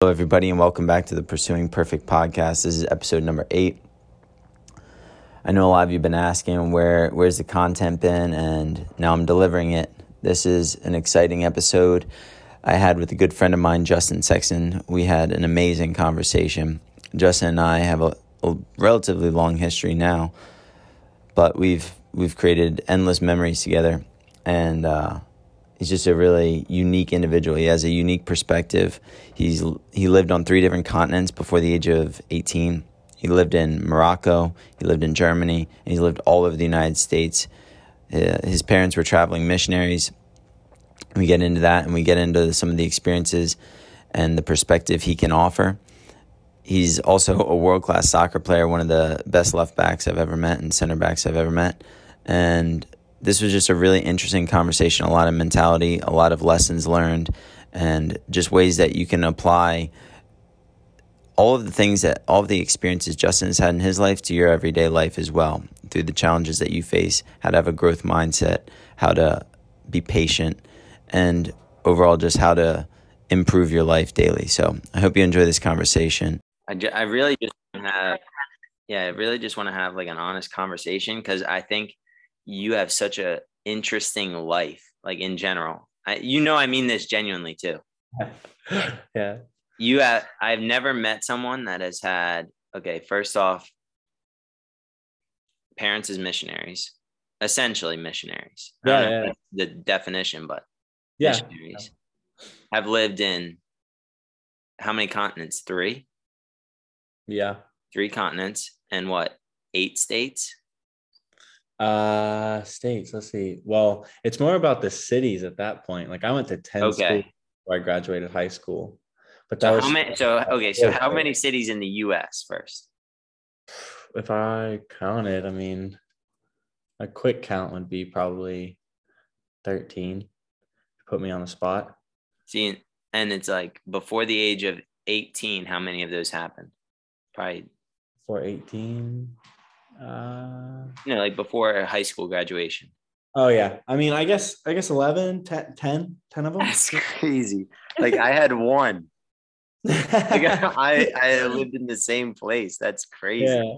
Hello, everybody, and welcome back to the Pursuing Perfect podcast. This is episode number eight. I know a lot of you have been asking where where's the content been, and now I'm delivering it. This is an exciting episode I had with a good friend of mine, Justin Sexton. We had an amazing conversation. Justin and I have a, a relatively long history now, but we've we've created endless memories together, and uh, he's just a really unique individual. He has a unique perspective. He's he lived on three different continents before the age of 18. He lived in Morocco, he lived in Germany, and he lived all over the United States. Uh, his parents were traveling missionaries. We get into that and we get into some of the experiences and the perspective he can offer. He's also a world class soccer player, one of the best left backs I've ever met and center backs I've ever met. And this was just a really interesting conversation, a lot of mentality, a lot of lessons learned, and just ways that you can apply all of the things that all of the experiences Justin has had in his life to your everyday life as well, through the challenges that you face, how to have a growth mindset, how to be patient, and overall just how to improve your life daily. So I hope you enjoy this conversation. I, ju- I really just have, yeah, I really just want to have like an honest conversation because I think you have such a interesting life, like in general. I, you know, I mean this genuinely too. yeah. You have, I've never met someone that has had, okay, first off, parents as missionaries, essentially missionaries. I Yeah, don't know yeah. that's The definition, but Yeah. missionaries have lived in how many continents? Three, Yeah. three continents, and what? Eight states. Uh states, let's see. Well, it's more about the cities at that point. Like I went to 10 Okay. schools before I graduated high school. But that So was how many? So okay. So how many cities in the U.S. first? if I counted, I mean a quick count would be probably 13. Put me on the spot. See, and it's like before the age of eighteen. How many of those happened? Probably For 18. Uh you know, like before high school graduation. oh yeah. I mean, I guess I guess 11, 10, 10, 10 of them. That's crazy. Like I had one. Like I I lived in the same place. That's crazy. yeah.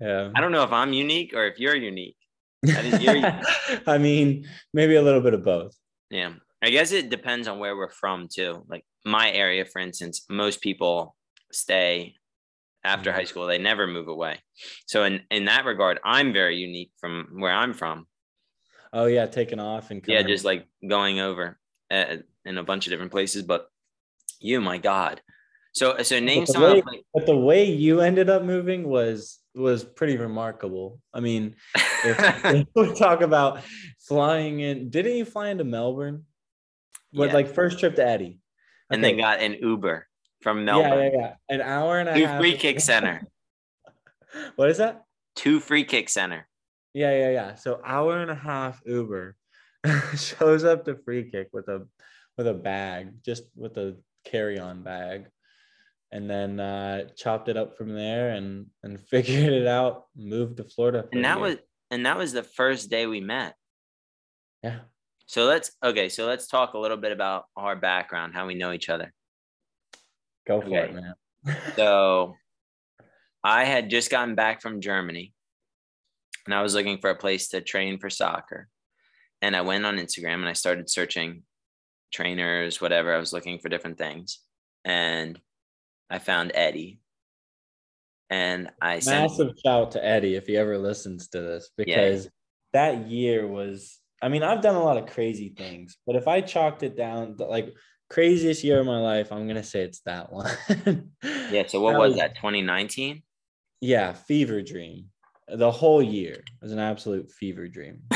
Yeah. I don't know if I'm unique or if you're unique. Your- I mean, maybe a little bit of both. Yeah. I guess it depends on where we're from too. Like my area, for instance, most people stay after high school. They never move away. So in, in that regard, I'm very unique from where I'm from. Oh yeah, taking off and Yeah, coming- just like going over uh, in a bunch of different places. But you, my God. So so name the some way- But the way you ended up moving was was pretty remarkable. I mean, if, if we talk about flying in, didn't you fly into Melbourne? With Yeah. like first trip to Eddie, and Okay. then got an Uber from Melbourne. yeah, yeah, yeah. an hour and a Two half. free kick center. What is that? Two free kick center. Yeah, yeah, yeah. So hour and a half Uber shows up to free kick with a with a bag, just with a carry-on bag. And then uh chopped it up from there and and figured it out, moved to Florida. And that was and that was the first day we met. yeah. So let's okay, so let's talk a little bit about our background, how we know each other. Go for Okay. it, man. So I had just gotten back from Germany and I was looking for a place to train for soccer. And I went on Instagram and I started searching trainers, whatever. I was looking for different things. And I found Eddie. And I Massive shout out to Eddie if he ever listens to this because that year was I mean, I've done a lot of crazy things, but if I chalked it down like craziest year of my life, I'm gonna say it's that one. Yeah, so what That was was- that? 2019? Yeah, fever dream. The whole year was an absolute fever dream.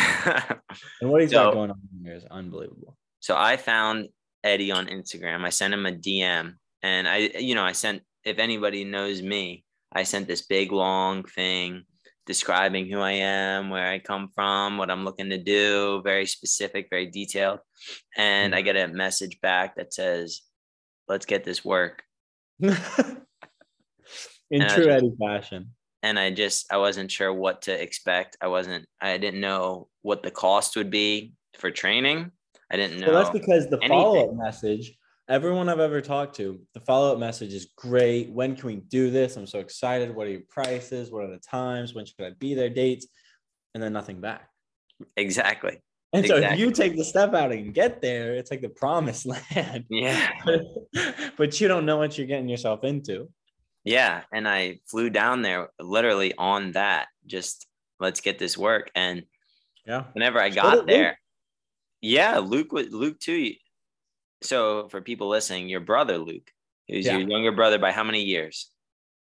And what he's So- got going on here is unbelievable. So I found Eddie on Instagram. I sent him a DM and I, you know, I sent, if anybody knows me, I sent this big long thing describing who I am, where I come from, what I'm looking to do, very specific, very detailed. And I mm-hmm. get a message back that says, let's get this work. In And true Eddie fashion. And I just, I wasn't sure what to expect. I wasn't, I didn't know what the cost would be for training. I didn't know. Well, that's because the follow up message everyone I've ever talked to, the follow up message is great. When can we do this? I'm so excited. What are your prices? What are the times? When should I be there? Dates? And then nothing back. Exactly. And so if you take the step out and get there, it's like the promised land. Yeah. but you don't know what you're getting yourself into. Yeah. And I flew down there literally on that. Just let's get this work. And Yeah. whenever I got did Luke. there, yeah, Luke was Luke too. So for people listening, your brother Luke, who's Yeah. your younger brother by how many years?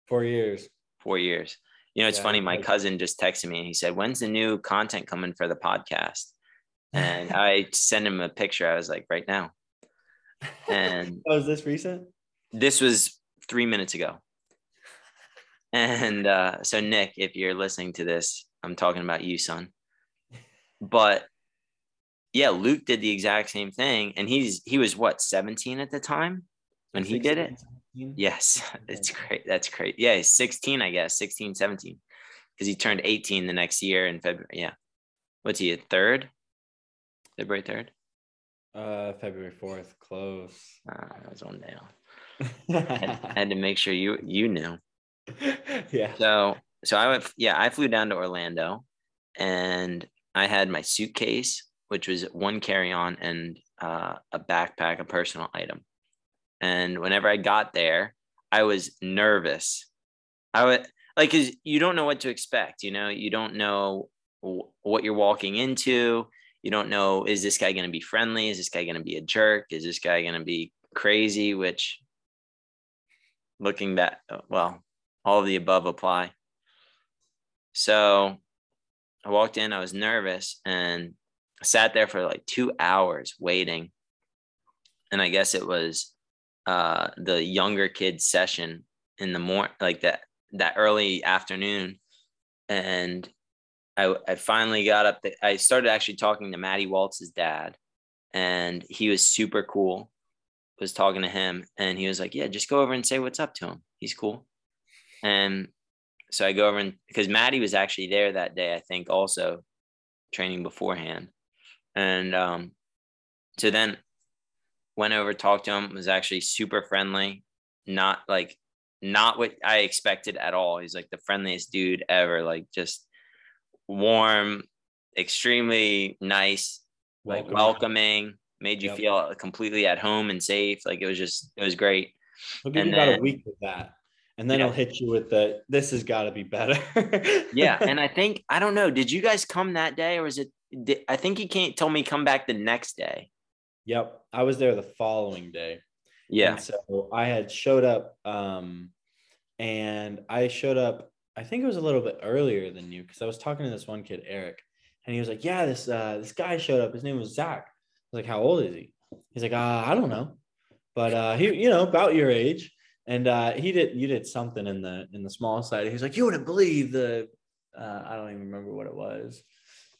Four years. Four years. You know, it's Yeah, funny. My cousin just texted me and he said, "When's the new content coming for the podcast?" And I sent him a picture. I was like, "Right now." And oh, this recent? this was three minutes ago. And uh, so, Nick, if you're listening to this, I'm talking about you, son. But yeah, Luke did the exact same thing, and he's he was what 17 at the time when he did it. 17? Yes, it's great. That's great. Yeah, he's 16, I guess, 16, 17, because he turned 18 the next year in February. Yeah, what's he a third? February third. Uh, February 4th, close. Uh, that was one day off. I had, I had to make sure you you knew. yeah. So so I went yeah, I flew down to Orlando and I had my suitcase, which was one carry-on and uh, a backpack, a personal item. And whenever I got there, I was nervous. I would like cuz you don't know what to expect, you know, you don't know wh- what you're walking into. You don't know is this guy going to be friendly? Is this guy going to be a jerk? Is this guy going to be crazy, which looking back well, all the above apply. So I walked in, I was nervous and I sat there for like two hours waiting. And I guess it was uh, the younger kids session in the morning, like that that early afternoon. And I, I finally got up. The, I started actually talking to Maddie Waltz's dad, and he was super cool. Was talking to him, and he was like, "Yeah, just go over and say what's up to him. He's cool." And so I go over and because Maddie was actually there that day, I think also training beforehand. And um, so then went over, talked to him, was actually super friendly, not like not what I expected at all. He's like the friendliest dude ever, like just warm, extremely nice, like Welcoming. made you Yep. feel completely at home and safe. Like it was just, it was great. He'll give and you about a then- week with that. And then Yeah. he'll hit you with the this has got to be better. yeah and i think i don't know did you guys come that day or was it i think he can't tell me come back the next day yep. I was there the following day. yeah And so I had showed up, um, and I showed up. I think it was a little bit earlier than you because I was talking to this one kid, Eric, and he was like, "Yeah, this uh, this guy showed up. His name was Zach." I was like, "How old is he?" He's like, uh, "I don't know, but uh, he, you know, about your age." And uh, he did, you did something in the in the small side. He was like, "You wouldn't believe the," uh, I don't even remember what it was,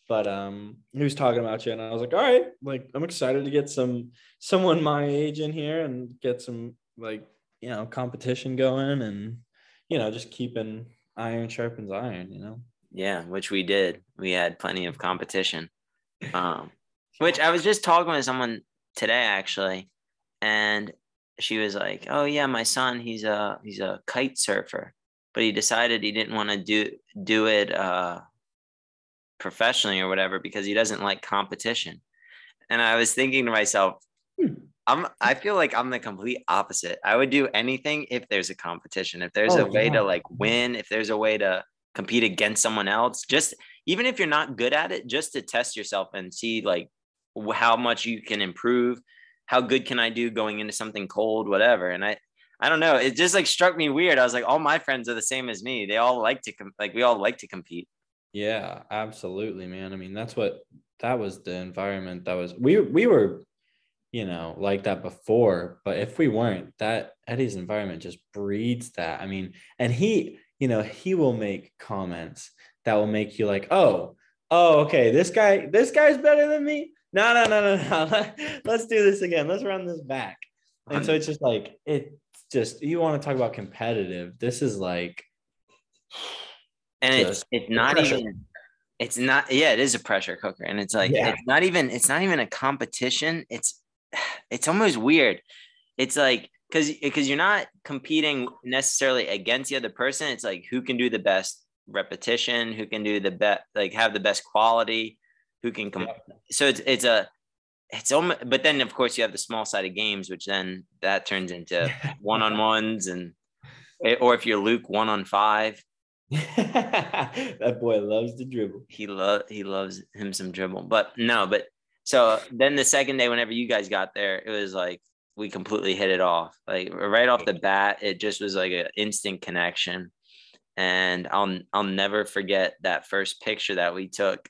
but um, he was talking about you, and I was like, "All right, like I'm excited to get some someone my age in here and get some like you know competition going and you know just keeping iron sharpens iron you know? Yeah which we did. We had plenty of competition. Um which i was just talking with someone today actually and she was like oh yeah my son he's a he's a kite surfer but he decided he didn't want to do do it uh professionally or whatever because he doesn't like competition. And i was thinking to myself Hmm. i'm i feel like i'm the complete opposite. I would do anything if there's a competition if there's a Oh, way yeah. to like win if there's a way to compete against someone else. Just even if you're not good at it just to test yourself and see like how much you can improve how good can i do going into something cold whatever. And i i don't know. It just like struck me weird. I was like all my friends are the same as me. They all like to com- like we all like to compete yeah absolutely man. I mean that's what that was the environment that was we we were you know like that before but if we weren't that eddie's environment just breeds that. I mean and he you know he will make comments that will make you like oh oh okay this guy this guy's better than me? No no no no no. Let's do this again. Let's run this back. And so it's just like it's just you want to talk about competitive. This is like and it's it's not even it's not yeah it is a pressure cooker and it's like Yeah. it's not even it's not even a competition it's it's almost weird it's like because because you're not competing necessarily against the other person. It's like who can do the best repetition, who can do the best, like have the best quality, who can come. Yeah. So it's it's a it's almost, but then of course you have the small sided games, which then that turns into one on ones and eh, or if you're Luke one on five. that boy loves to dribble. He love he loves him some dribble, but no, but so then the second day, whenever you guys got there, it was like we completely hit it off. Like right off the bat, it just was like an instant connection. And I'll I'll never forget that first picture that we took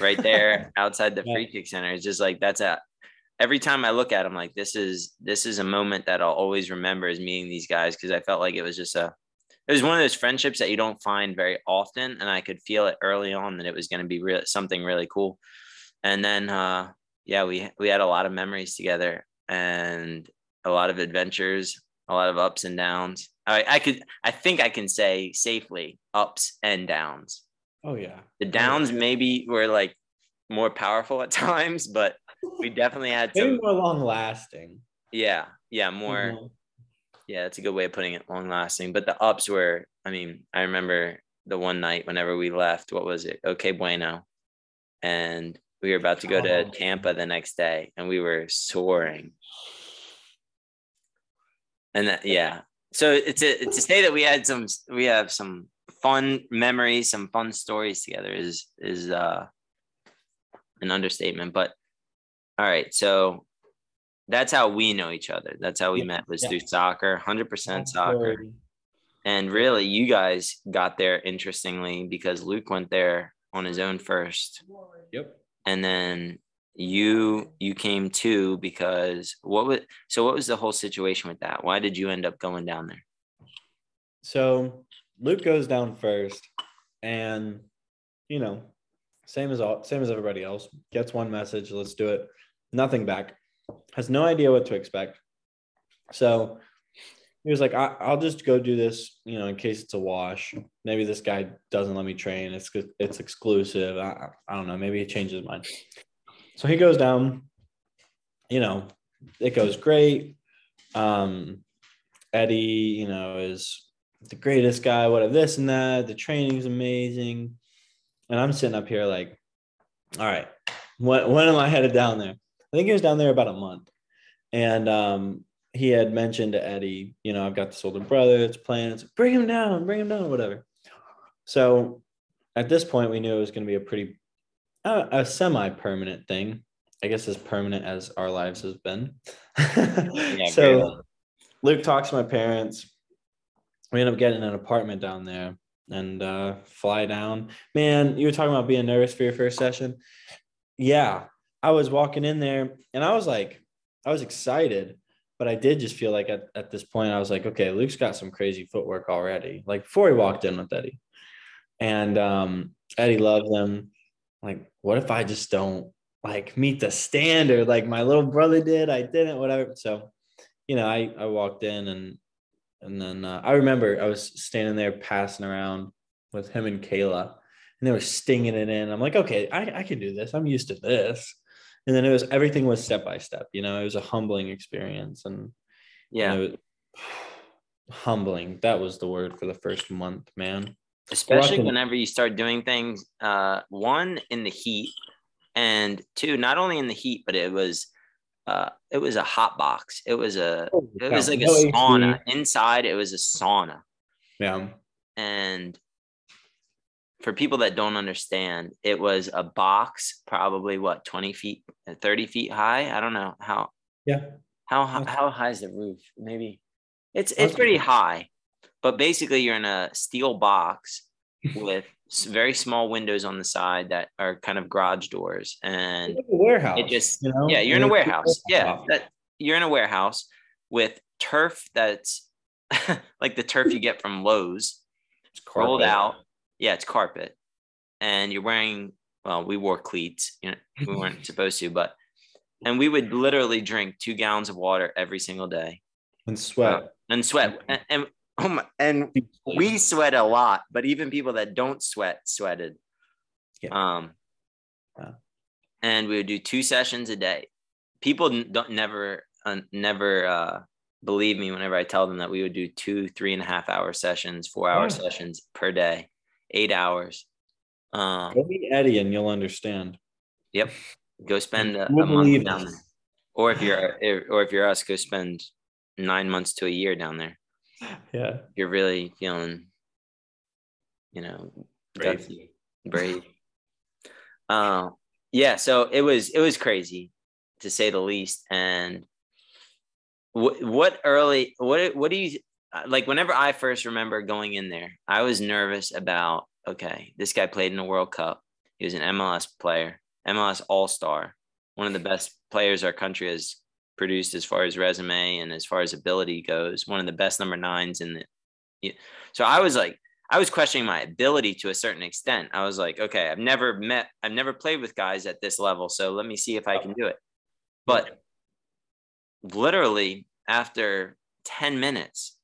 right there outside the free kick center. It's just like that's a every time I look at them, like this is this is a moment that I'll always remember as meeting these guys because I felt like it was just a it was one of those friendships that you don't find very often, and I could feel it early on that it was going to be real something really cool. And then, uh, yeah, we we had a lot of memories together and a lot of adventures, a lot of ups and downs. I, I could, I think I can say safely ups and downs. Oh yeah. The downs oh, yeah. maybe were like more powerful at times, but we definitely had maybe some, more long lasting. Yeah, yeah, more. Mm-hmm. Yeah, that's a good way of putting it, long lasting. But the ups were, I mean, I remember the one night whenever we left. What was it? Okay, bueno, and we were about to go to oh. Tampa the next day, and we were soaring. And that, yeah, so it's a, to say that we had some, we have some fun memories, some fun stories together is is uh, an understatement. But all right, so that's how we know each other. That's how we yeah, met was yeah. through soccer, hundred percent soccer. And really, you guys got there interestingly because Luke went there on his own first. Yep. And then you you came too because what was so what was the whole situation with that? Why did you end up going down there? So Luke goes down first, and you know, same as all, same as everybody else, gets one message, let's do it. Nothing back, has no idea what to expect. So he was like, I, will just go do this, you know, in case it's a wash. Maybe this guy doesn't let me train. It's it's exclusive. I, I don't know. Maybe he changes his mind. So he goes down. You know, it goes great. Um, Eddie, you know, is the greatest guy, What whatever, this and that. The training's amazing. And I'm sitting up here like, all right, when, when am I headed down there? I think he was down there about a month. And um, he had mentioned to Eddie, you know, I've got this older brother that's playing. It's like, bring him down, bring him down, whatever. So at this point, we knew it was going to be a pretty, uh, a semi permanent thing. I guess as permanent as our lives has been. yeah, so Luke talks to my parents we end up getting an apartment down there and uh, fly down. Man, you were talking about being nervous for your first session. Yeah, I was walking in there and I was like, I was excited, but I did just feel like at, at this point, I was like, okay, Luke's got some crazy footwork already. Like before he walked in with Eddie. And um, Eddie loved him. Like, what if I just don't like meet the standard like my little brother did? I didn't, whatever. So, you know, I, I walked in and and then uh, I remember I was standing there passing around with him and Kayla, and they were stinging it in. I'm like, okay, I, I can do this. I'm used to this. And then it was everything was step by step. You know, it was a humbling experience, and yeah, was, humbling. That was the word for the first month, man. Especially Walking. whenever you start doing things, uh, one in the heat, and two, not only in the heat, but it was uh, it was a hot box. It was a it was like a sauna. Inside it was a sauna. Yeah. And for people that don't understand, it was a box, probably what, 20 feet, 30 feet high. I don't know how. Yeah. How how high is the roof? Maybe it's it's pretty high, but basically you're in a steel box with very small windows on the side that are kind of garage doors and like warehouse it just you know? yeah you're in a warehouse yeah that, you're in a warehouse with turf that's like the turf you get from Lowe's it's rolled out yeah it's carpet and you're wearing well we wore cleats you know we weren't supposed to but and we would literally drink two gallons of water every single day and sweat uh, and sweat and, and Oh my, and we sweat a lot, but even people that don't sweat sweated. Yeah. Um, and we would do two sessions a day. People don't never, uh, never uh, believe me whenever I tell them that we would do two, three and a half hour sessions, four hour Yeah. sessions per day, eight hours. Um, Go meet Eddie and you'll understand. Yep. Go spend a, a month down there. Or if you're or if you're us, go spend nine months to a year down there. Yeah. You're really feeling, you know, Brave. gutsy, brave. Uh, yeah, so it was it was crazy to say the least. And what what early what what do you like whenever I first remember going in there, I was nervous about okay, this guy played in the World Cup. He was an MLS player, MLS All Star, one of the best players our country has produced as far as resume and as far as ability goes. One of the best number nines in the. yeah. So I was like, I was questioning my ability to a certain extent. I was like, okay, I've never met, I've never played with guys at this level, so let me see if I can do it. But literally after 10 minutes,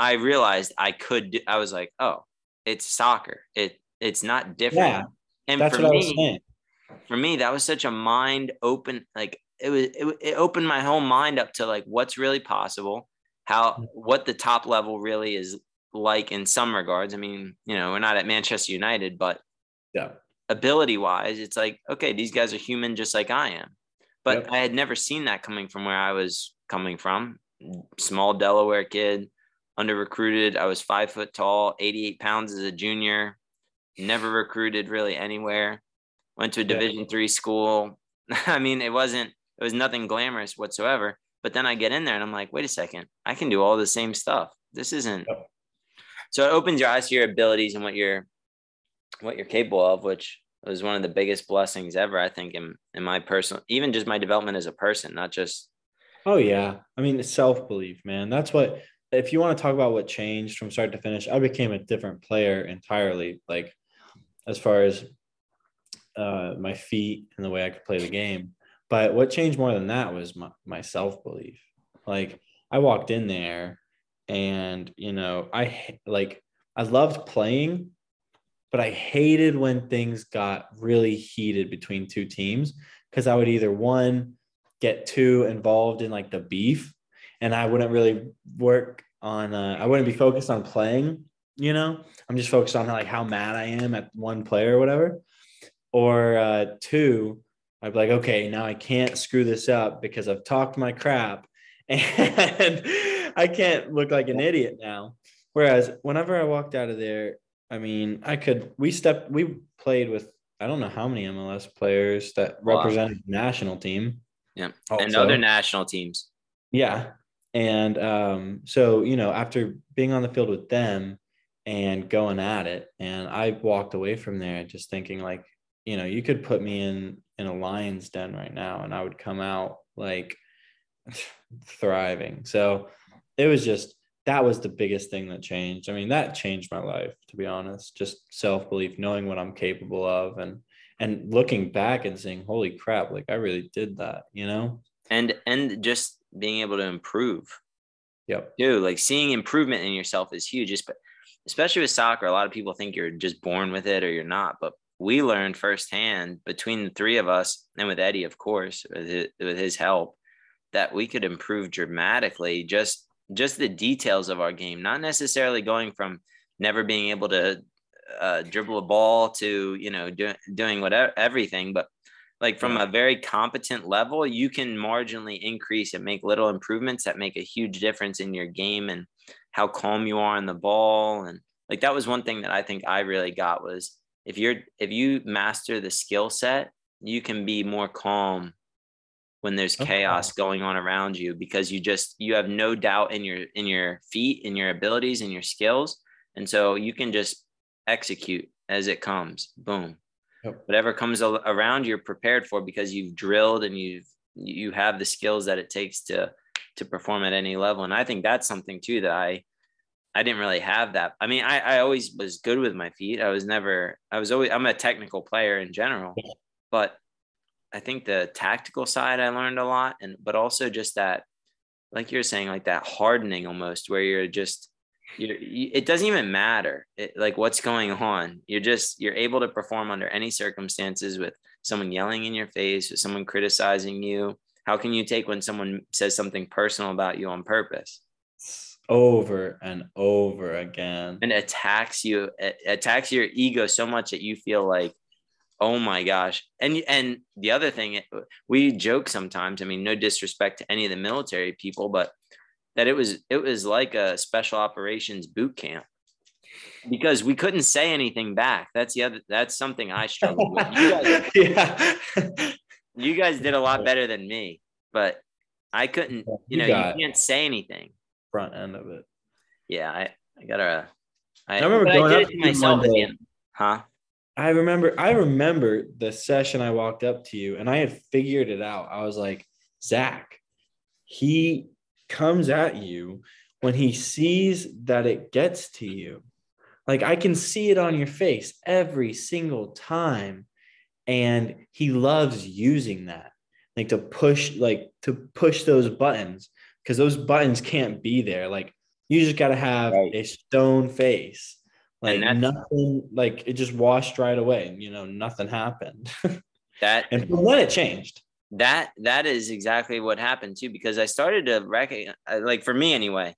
I realized I could do, I was like, oh, it's soccer. It it's not different. Yeah, and That's for what I was me, saying. for me, that was such a mind open, like it was, it, it opened my whole mind up to like what's really possible, how, mm. what the top level really is like in some regards. I mean, you know, we're not at Manchester United, but Yeah. ability wise, it's like, okay, these guys are human just like I am. But Yep. I had never seen that coming from where I was coming from. Small Delaware kid, under recruited. I was five foot tall, 88 pounds as a junior, never recruited really anywhere. Went to a Yeah. division three school. I mean, it wasn't, it was nothing glamorous whatsoever. But then I get in there and I'm like, wait a second, I can do all the same stuff. This isn't so it opens your eyes to your abilities and what you're what you're capable of, which was one of the biggest blessings ever, I think, in in my personal even just my development as a person, not just Oh yeah. I mean, it's self belief, man. That's what. If you want to talk about what changed from start to finish, I became a different player entirely. Like, as far as uh, my feet and the way I could play the game. But what changed more than that was my, my self belief. Like, I walked in there, and you know, I like I loved playing, but I hated when things got really heated between two teams because I would either one get too involved in like the beef and I wouldn't really work on uh, I wouldn't be focused on playing, you know. I'm just focused on like how mad I am at one player or whatever. Or uh two, I'd be like, okay, now I can't screw this up because I've talked my crap and I can't look like an idiot now. Whereas whenever I walked out of there, I mean, I could we stepped we played with I don't know how many MLS players that Wow. represented the national team. yeah. and other national teams. Yeah. And um, so, you know, after being on the field with them and going at it, and I walked away from there just thinking like, you know, you could put me in in a lion's den right now and I would come out like thriving. So it was just that was the biggest thing that changed. I mean, that changed my life, to be honest. Just self-belief, knowing what I'm capable of and and looking back and saying, holy crap, like I really did that, you know? And and just being able to improve Yep. Dude, Like seeing improvement in yourself is huge. Espe- Especially with soccer, a lot of people think you're just born with it or you're not. But we learned firsthand between the three of us and with Eddie, of course, with his, with his help, that we could improve dramatically. Just just the details of our game, not necessarily going from never being able to uh, dribble a ball to you know do, doing whatever everything, but like from a very competent level, you can marginally increase and make little improvements that make a huge difference in your game and how calm you are on the ball. And like that was one thing that I think I really got was if you're if you master the skill set, you can be more calm when there's Okay. chaos going on around you because you just you have no doubt in your in your feet in your abilities and your skills and so you can just execute as it comes boom Yep. whatever comes around you're prepared for because you've drilled and you've you have the skills that it takes to to perform at any level. And i think that's something too that i i didn't really have that. I mean i i always was good with my feet. I was never i was always i'm a technical player in general but i think the tactical side i learned a lot and but also just that like you're saying like that hardening almost where you're just you're, you, it doesn't even matter it, like what's going on. You're just you're able to perform under any circumstances with someone yelling in your face with someone criticizing you. How can you take when someone says something personal about you on purpose? Over and over again. And attacks you attacks your ego so much that you feel like oh my gosh. And and the other thing we joke sometimes i mean no disrespect to any of the military people but that it was it was like a special operations boot camp. Because we couldn't say anything back. That's the other that's something i struggled with. You guys, yeah. You guys did a lot better than me but i couldn't you know you can't say anything. front end of it. Yeah i i gotta i, I remember going I up to myself huh? I remember I remember the session I walked up to you and I had figured it out. I was like, Zach, he comes at you when he sees that it gets to you. Like I can see it on your face every single time. And he loves using that, like to push, like to push those buttons because those buttons can't be there. Like you just got to have right. a stone face like nothing, like it just washed right away. You know, nothing happened. that and from then it changed. That that is exactly what happened too, because I started to recognize, uh, like for me anyway,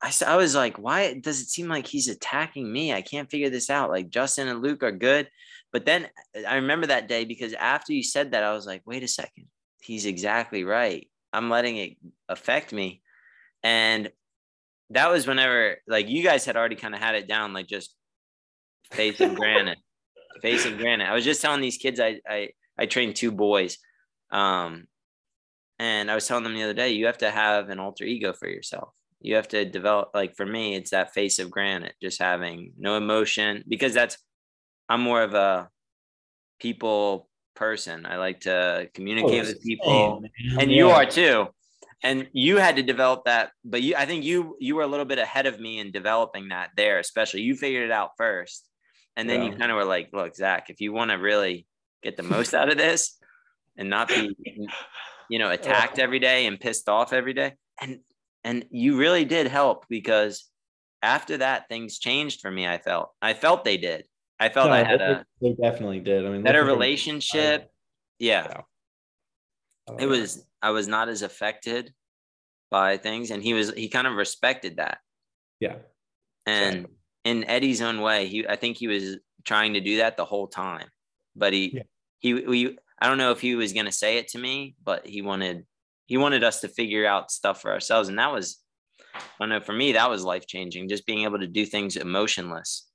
I, I was like, why does it seem like he's attacking me? I can't figure this out. Like Justin and Luke are good. But then uh, I remember that day because after you said that, I was like, wait a second. He's exactly right. I'm letting it affect me. And that was whenever, like, you guys had already kind of had it down, like, just face of granite face of granite i was just telling these kids i i i trained two boys um and i was telling them the other day you have to have an alter ego for yourself. You have to develop like for me it's that face of granite just having no emotion because that's i'm more of a people person. I like to communicate oh, with people and yeah. you are too. And you had to develop that but you i think you you were a little bit ahead of me in developing that there especially you figured it out first. And then yeah. you kind of were like, look, Zach, if you want to really get the most out of this and not be, you know, attacked every day and pissed off every day. And and you really did help because after that things changed for me. I felt. I felt they did. I felt no, I had a they definitely did. I mean better relationship. yeah. yeah. Oh, it was I was not as affected by things and he was he kind of respected that. Yeah. And exactly in Eddie's own way, he I think he was trying to do that the whole time. But he yeah. he we I don't know if he was gonna say it to me, but he wanted he wanted us to figure out stuff for ourselves. And that was I don't know, for me, that was life changing, just being able to do things emotionless.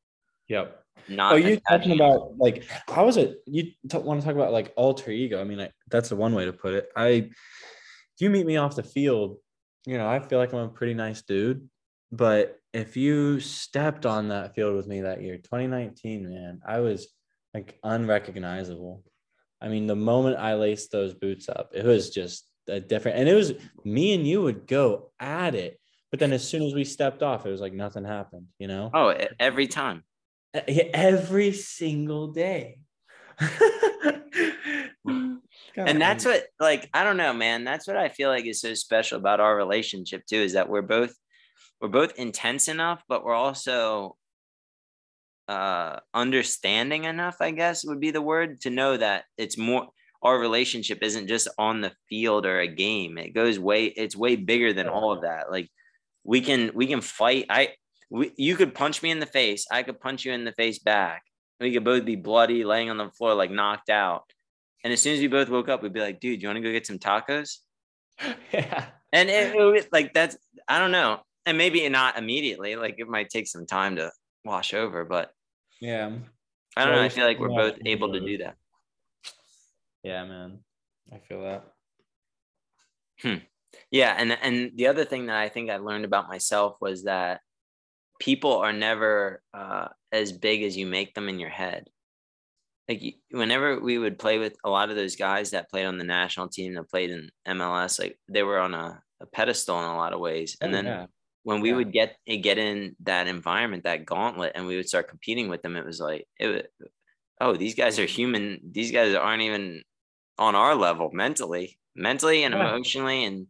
Yep. Not oh, you talking about like how was it? You t- want to talk about like alter ego? I mean, I, that's the one way to put it. I, if you meet me off the field, you know, I feel like I'm a pretty nice dude, but if you stepped on that field with me that year, 2019, man, I was like unrecognizable. I mean, the moment I laced those boots up, it was just a different, and it was me and you would go at it. But then as soon as we stepped off, it was like nothing happened, you know? Oh, every time. Every single day. and that's what, like, I don't know, man. That's what I feel like is so special about our relationship, too, is that we're both we're both intense enough, but we're also uh understanding enough, I guess would be the word to know that it's more our relationship isn't just on the field or a game. It goes way it's way bigger than all of that. Like we can we can fight. I we, you could punch me in the face. I could punch you in the face back. We could both be bloody, laying on the floor like knocked out. And as soon as we both woke up, we'd be like, dude, you want to go get some tacos? Yeah. And it, it, like that's I don't know and maybe not immediately. Like it might take some time to wash over, but yeah, I don't know. I feel like we're both able to do that. Yeah, man, I feel that. Hmm. Yeah, and and the other thing that I think I learned about myself was that people are never uh, as big as you make them in your head. Like whenever we would play with a lot of those guys that played on the national team that played in MLS, like they were on a, a pedestal in a lot of ways. And oh, then yeah when we yeah. would get eh, get in that environment, that gauntlet, and we would start competing with them, it was like, it was, oh, these guys are human. These guys aren't even on our level mentally, mentally and yeah. emotionally, and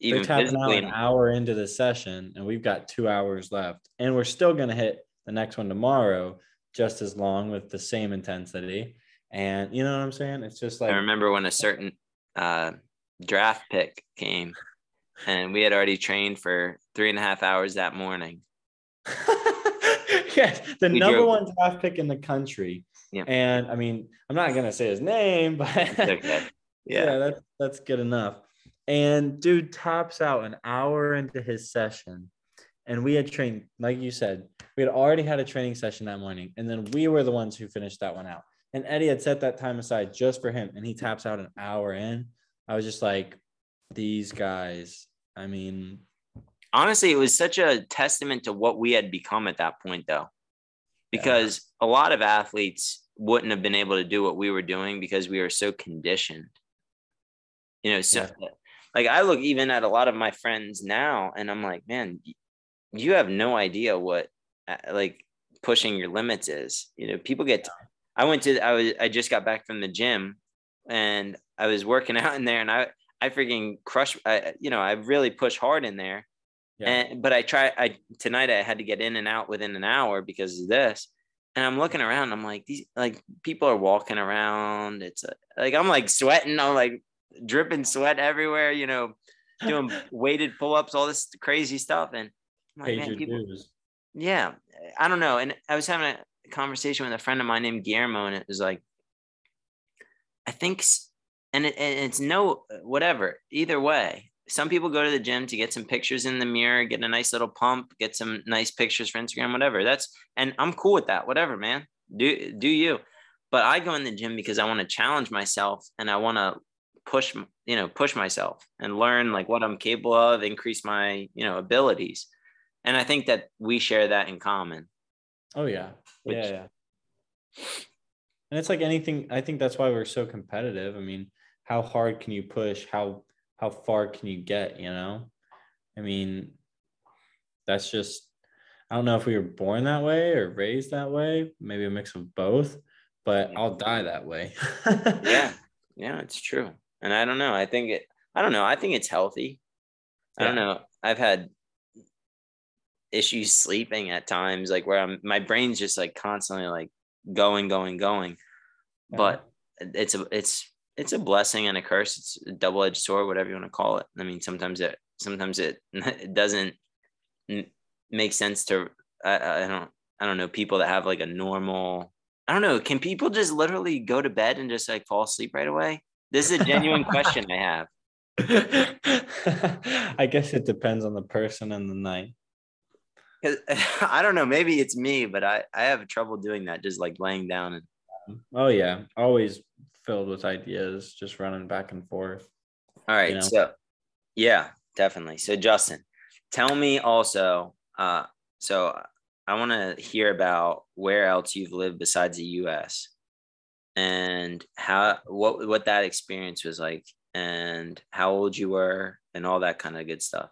even They're physically. An hour into the session, and we've got two hours left, and we're still going to hit the next one tomorrow, just as long with the same intensity. And you know what I'm saying? It's just like I remember when a certain uh, draft pick came, and we had already trained for three and a half hours that morning. yes, the We number drove- one draft pick in the country. Yeah. And I mean, I'm not gonna say his name, but Okay. yeah, Yeah. that's that's good enough. And dude taps out an hour into his session. And we had trained, like you said, we had already had a training session that morning. And then we were the ones who finished that one out. And Eddie had set that time aside just for him. And he taps out an hour in. I was just like, these guys, I mean, honestly, it was such a testament to what we had become at that point, though, because a lot of athletes wouldn't have been able to do what we were doing because we were so conditioned. You know, so like I look even at a lot of my friends now, and I'm like, man, you have no idea what uh, like pushing your limits is. You know, people get. I went to. I was. I just got back from the gym, and I was working out in there, and I. I freaking crush. I, you know, I really push hard in there. yeah. And but I try I tonight I had to get in and out within an hour because of this. And I'm looking around, I'm like, these like people are walking around. It's a, like I'm like sweating, I'm like dripping sweat everywhere, you know, doing weighted pull-ups, all this crazy stuff. And I'm like, man, people, yeah, I don't know. And I was having a conversation with a friend of mine named Guillermo, and it was like, I think, and, it, and it's no whatever. Either way, some people go to the gym to get some pictures in the mirror, get a nice little pump, get some nice pictures for Instagram, whatever. That's and I'm cool with that. Whatever, man. Do do you? But I go in the gym because I want to challenge myself and I want to push, you know, push myself and learn like what I'm capable of, increase my, you know, abilities. And I think that we share that in common. Oh yeah. Which- yeah, yeah. And it's like anything, I think that's why we're so competitive. I mean, how hard can you push? How how far can you get, you know? I mean, that's just I don't know if we were born that way or raised that way, maybe a mix of both, but Yeah. I'll die that way. Yeah. Yeah, it's true. And I don't know. I think it, I don't know. I think it's healthy. I don't know. I've had issues sleeping at times, like where I'm, my brain's just like constantly like going, going, going. But it's a, it's, it's a blessing and a curse. It's a double edged sword, whatever you want to call it. I mean, sometimes it, sometimes it, it doesn't make sense to, I, I don't, I don't know, people that have like a normal, I don't know. Can people just literally go to bed and just like fall asleep right away? This is a genuine question I have. I guess it depends on the person and the night. 'Cause- I don't know. Maybe it's me, but I, I have trouble doing that. Just like laying down and Oh yeah, always filled with ideas, just running back and forth. All right. know? So, yeah, definitely. So, Justin, tell me also. Uh, so, I want to hear about where else you've lived besides the U.S. and how what what that experience was like, and how old you were, and all that kind of good stuff.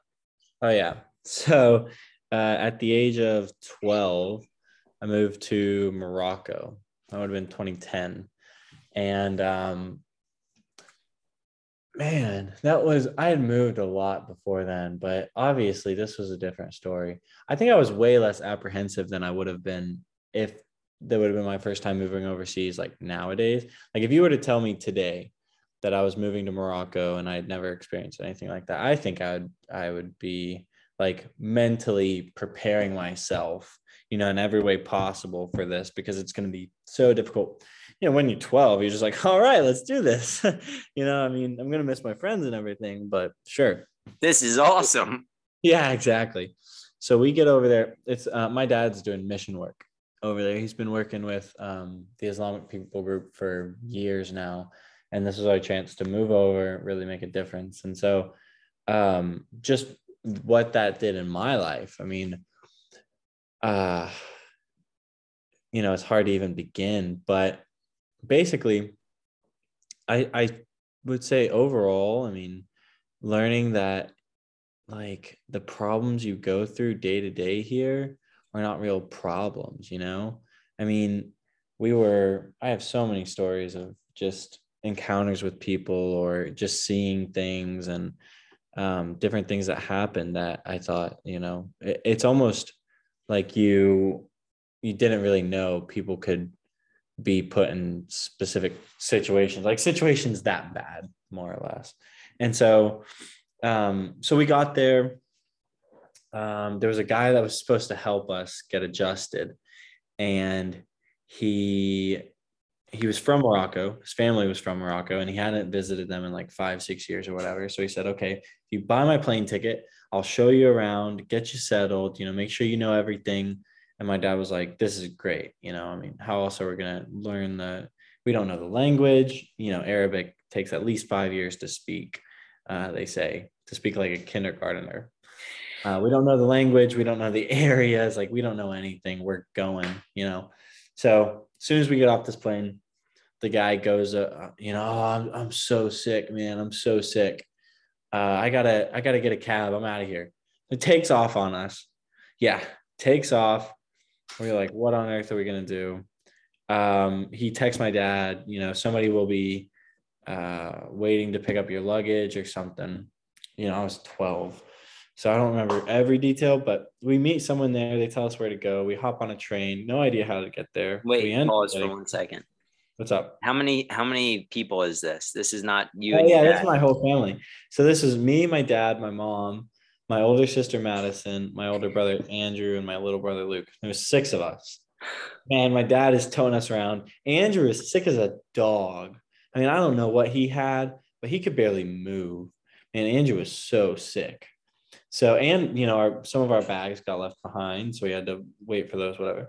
Oh yeah. So uh, at the age of 12, I moved to Morocco. That would have been 2010. And um, man, that was, I had moved a lot before then, but obviously this was a different story. I think I was way less apprehensive than I would have been if that would have been my first time moving overseas, like nowadays. Like if you were to tell me today, that I was moving to Morocco and I had never experienced anything like that, I think I would I would be like mentally preparing myself, you know, in every way possible for this because it's going to be so difficult. You know, when you're 12, you're just like, all right, let's do this. you know, I mean, I'm going to miss my friends and everything, but sure. This is awesome. Yeah, exactly. So we get over there. It's uh, my dad's doing mission work over there. He's been working with um, the Islamic People Group for years now, and this is our chance to move over, really make a difference. And so, um, just what that did in my life. I mean, uh, you know, it's hard to even begin, but basically, I I would say overall, I mean, learning that like the problems you go through day to day here are not real problems, you know? I mean, we were, I have so many stories of just encounters with people or just seeing things and um, different things that happened that I thought, you know, it, it's almost like you, you didn't really know people could be put in specific situations, like situations that bad, more or less. And so, um, so we got there. Um, there was a guy that was supposed to help us get adjusted, and he he was from Morocco. His family was from Morocco, and he hadn't visited them in like five, six years or whatever. So he said, "Okay, if you buy my plane ticket, I'll show you around, get you settled. You know, make sure you know everything." And my dad was like, "This is great. You know, I mean, how else are we gonna learn the? We don't know the language. You know, Arabic takes at least five years to speak. Uh, they say to speak like a kindergartner. Uh, we don't know the language. We don't know the areas. Like we don't know anything. We're going. You know." So as soon as we get off this plane, the guy goes, uh, you know, oh, I'm, I'm so sick, man. I'm so sick. Uh, I gotta, I gotta get a cab. I'm out of here. It takes off on us. Yeah, takes off. We're like, what on earth are we gonna do? Um, he texts my dad, you know, somebody will be uh, waiting to pick up your luggage or something. You know, I was 12. So I don't remember every detail, but we meet someone there. They tell us where to go. We hop on a train. No idea how to get there. Wait, we pause for one second. What's up? How many how many people is this? This is not you. Oh, yeah, that's my whole family. So this is me, my dad, my mom, my older sister Madison, my older brother Andrew, and my little brother Luke. There's six of us. And my dad is towing us around. Andrew is sick as a dog. I mean, I don't know what he had, but he could barely move. And Andrew was so sick. So, and you know, our some of our bags got left behind, so we had to wait for those, whatever.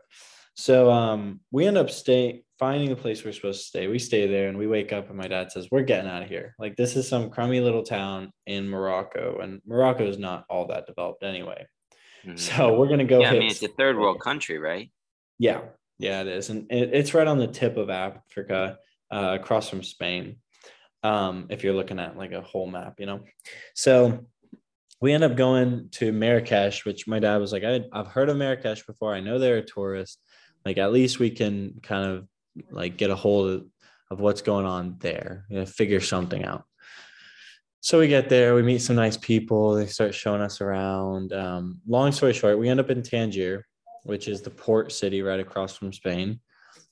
So um, we end up staying, finding the place we're supposed to stay. We stay there, and we wake up, and my dad says, "We're getting out of here. Like this is some crummy little town in Morocco, and Morocco is not all that developed anyway. Mm-hmm. So we're gonna go. Yeah, I mean, it's a third world country, right? Yeah, yeah, it is, and it, it's right on the tip of Africa, uh, across from Spain. Um, if you're looking at like a whole map, you know. So we end up going to Marrakesh, which my dad was like, I, have heard of Marrakesh before. I know they're a tourist. Like, at least we can kind of like get a hold of, of what's going on there, you know, figure something out. So we get there, we meet some nice people. They start showing us around. Um, long story short, we end up in Tangier, which is the port city right across from Spain.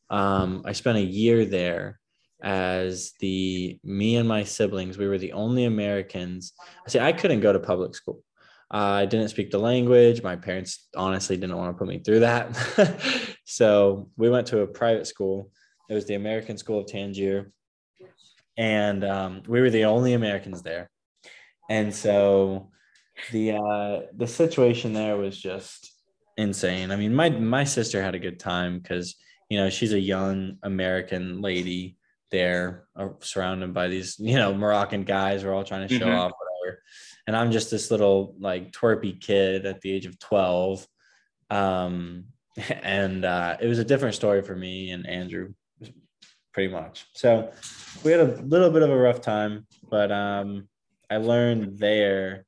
Um, I spent a year there as the me and my siblings we were the only americans i say i couldn't go to public school i didn't speak the language. My parents honestly didn't want to put me through that. So we went to a private school. It was the american school of tangier. And um, we were the only americans there. And so the uh, the situation there was just insane. I mean my my sister had a good time because you know she's a young american lady there uh, surrounded by these you know moroccan guys we're all trying to show mm-hmm. off and i'm just this little like twerpy kid at the age of 12 um and uh it was a different story for me and andrew pretty much so we had a little bit of a rough time but um i learned there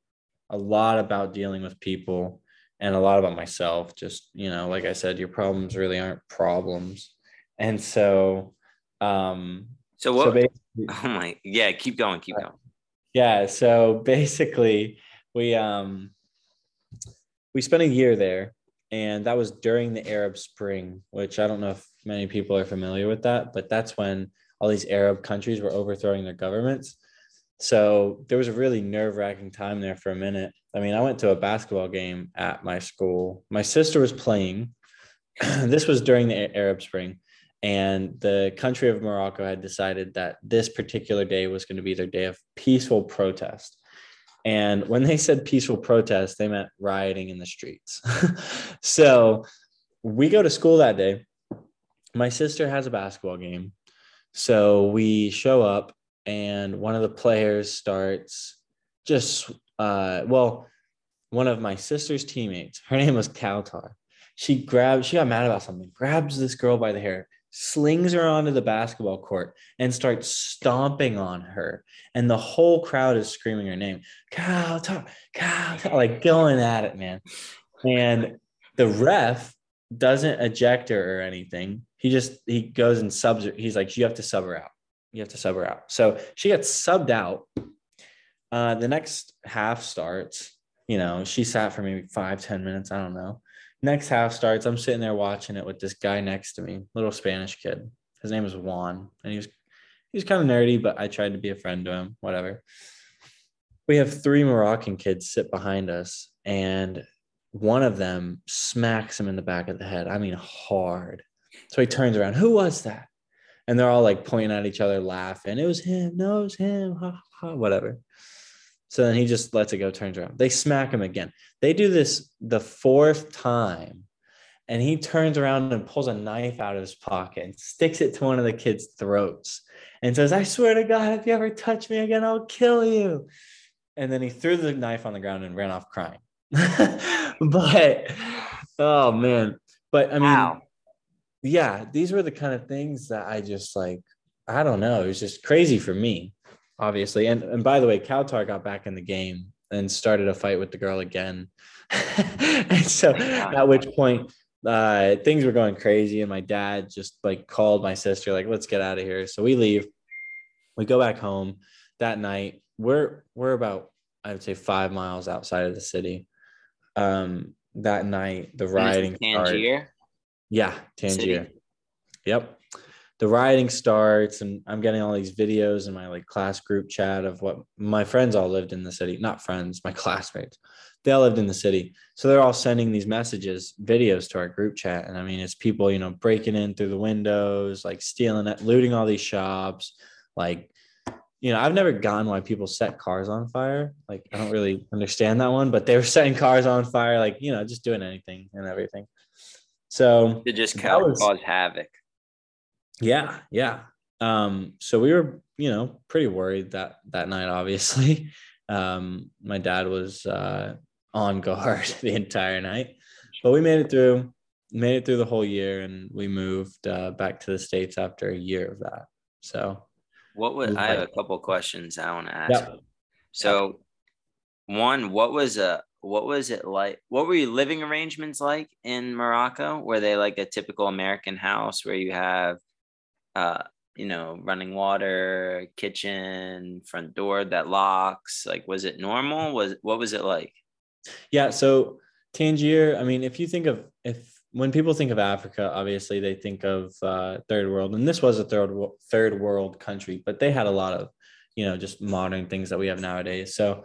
a lot about dealing with people and a lot about myself just you know like i said your problems really aren't problems and so um, so what? So oh my, yeah. Keep going. Keep going. Yeah. So basically, we um we spent a year there, and that was during the Arab Spring, which I don't know if many people are familiar with that, but that's when all these Arab countries were overthrowing their governments. So there was a really nerve wracking time there for a minute. I mean, I went to a basketball game at my school. My sister was playing. this was during the Arab Spring and the country of Morocco had decided that this particular day was going to be their day of peaceful protest. And when they said peaceful protest, they meant rioting in the streets. so we go to school that day. My sister has a basketball game. So we show up, and one of the players starts just, uh, well, one of my sister's teammates, her name was Kaltar. She grabbed, she got mad about something, grabs this girl by the hair, slings her onto the basketball court and starts stomping on her. And the whole crowd is screaming her name, Cal, Cal, like going at it, man. And the ref doesn't eject her or anything. He just he goes and subs her. He's like, you have to sub her out. You have to sub her out. So she gets subbed out. Uh, the next half starts. You know, she sat for maybe five, ten minutes. I don't know next half starts. I'm sitting there watching it with this guy next to me, little Spanish kid. His name was Juan, and he was he was kind of nerdy, but I tried to be a friend to him. Whatever. we have three Moroccan kids sit behind us, and one of them smacks him in the back of the head. I mean, hard. So he turns around. Who was that? And they're all like pointing at each other, laughing. It was him. No, it was him. Ha, ha, whatever. So then he just lets it go, turns around. They smack him again. They do this the fourth time. And he turns around and pulls a knife out of his pocket and sticks it to one of the kids' throats and says, I swear to God, if you ever touch me again, I'll kill you. And then he threw the knife on the ground and ran off crying. but oh man. But I mean, wow. yeah, these were the kind of things that I just like, I don't know. It was just crazy for me, obviously. And and by the way, Kautar got back in the game and started a fight with the girl again. and so at which point uh, things were going crazy and my dad just like called my sister like let's get out of here so we leave we go back home that night we're we're about i would say five miles outside of the city um that night the rioting Tangier? yeah tangier city. yep the rioting starts and i'm getting all these videos in my like class group chat of what my friends all lived in the city not friends my classmates. They all lived in the city. So they're all sending these messages videos to our group chat. And i mean it's people you know breaking in through the windows like stealing it looting all these shops. Like you know i've never gotten why people set cars on fire. Like i don't really understand that one but they were setting cars on fire like you know just doing anything and everything. So to just cause, cause havoc yeah yeah um so we were you know pretty worried that that night obviously um my dad was uh on guard the entire night. But we made it through, made it through the whole year, and we moved uh, back to the states after a year of that. So, what would I have a couple questions I want to ask? Yep. So, one, what was a uh, what was it like? What were your living arrangements like in Morocco? Were they like a typical American house where you have, uh, you know, running water, kitchen, front door that locks? Like, was it normal? Was what was it like? Yeah. So Tangier, I mean, if you think of if when people think of Africa, obviously they think of uh, third world, and this was a third third world country, but they had a lot of, you know, just modern things that we have nowadays. So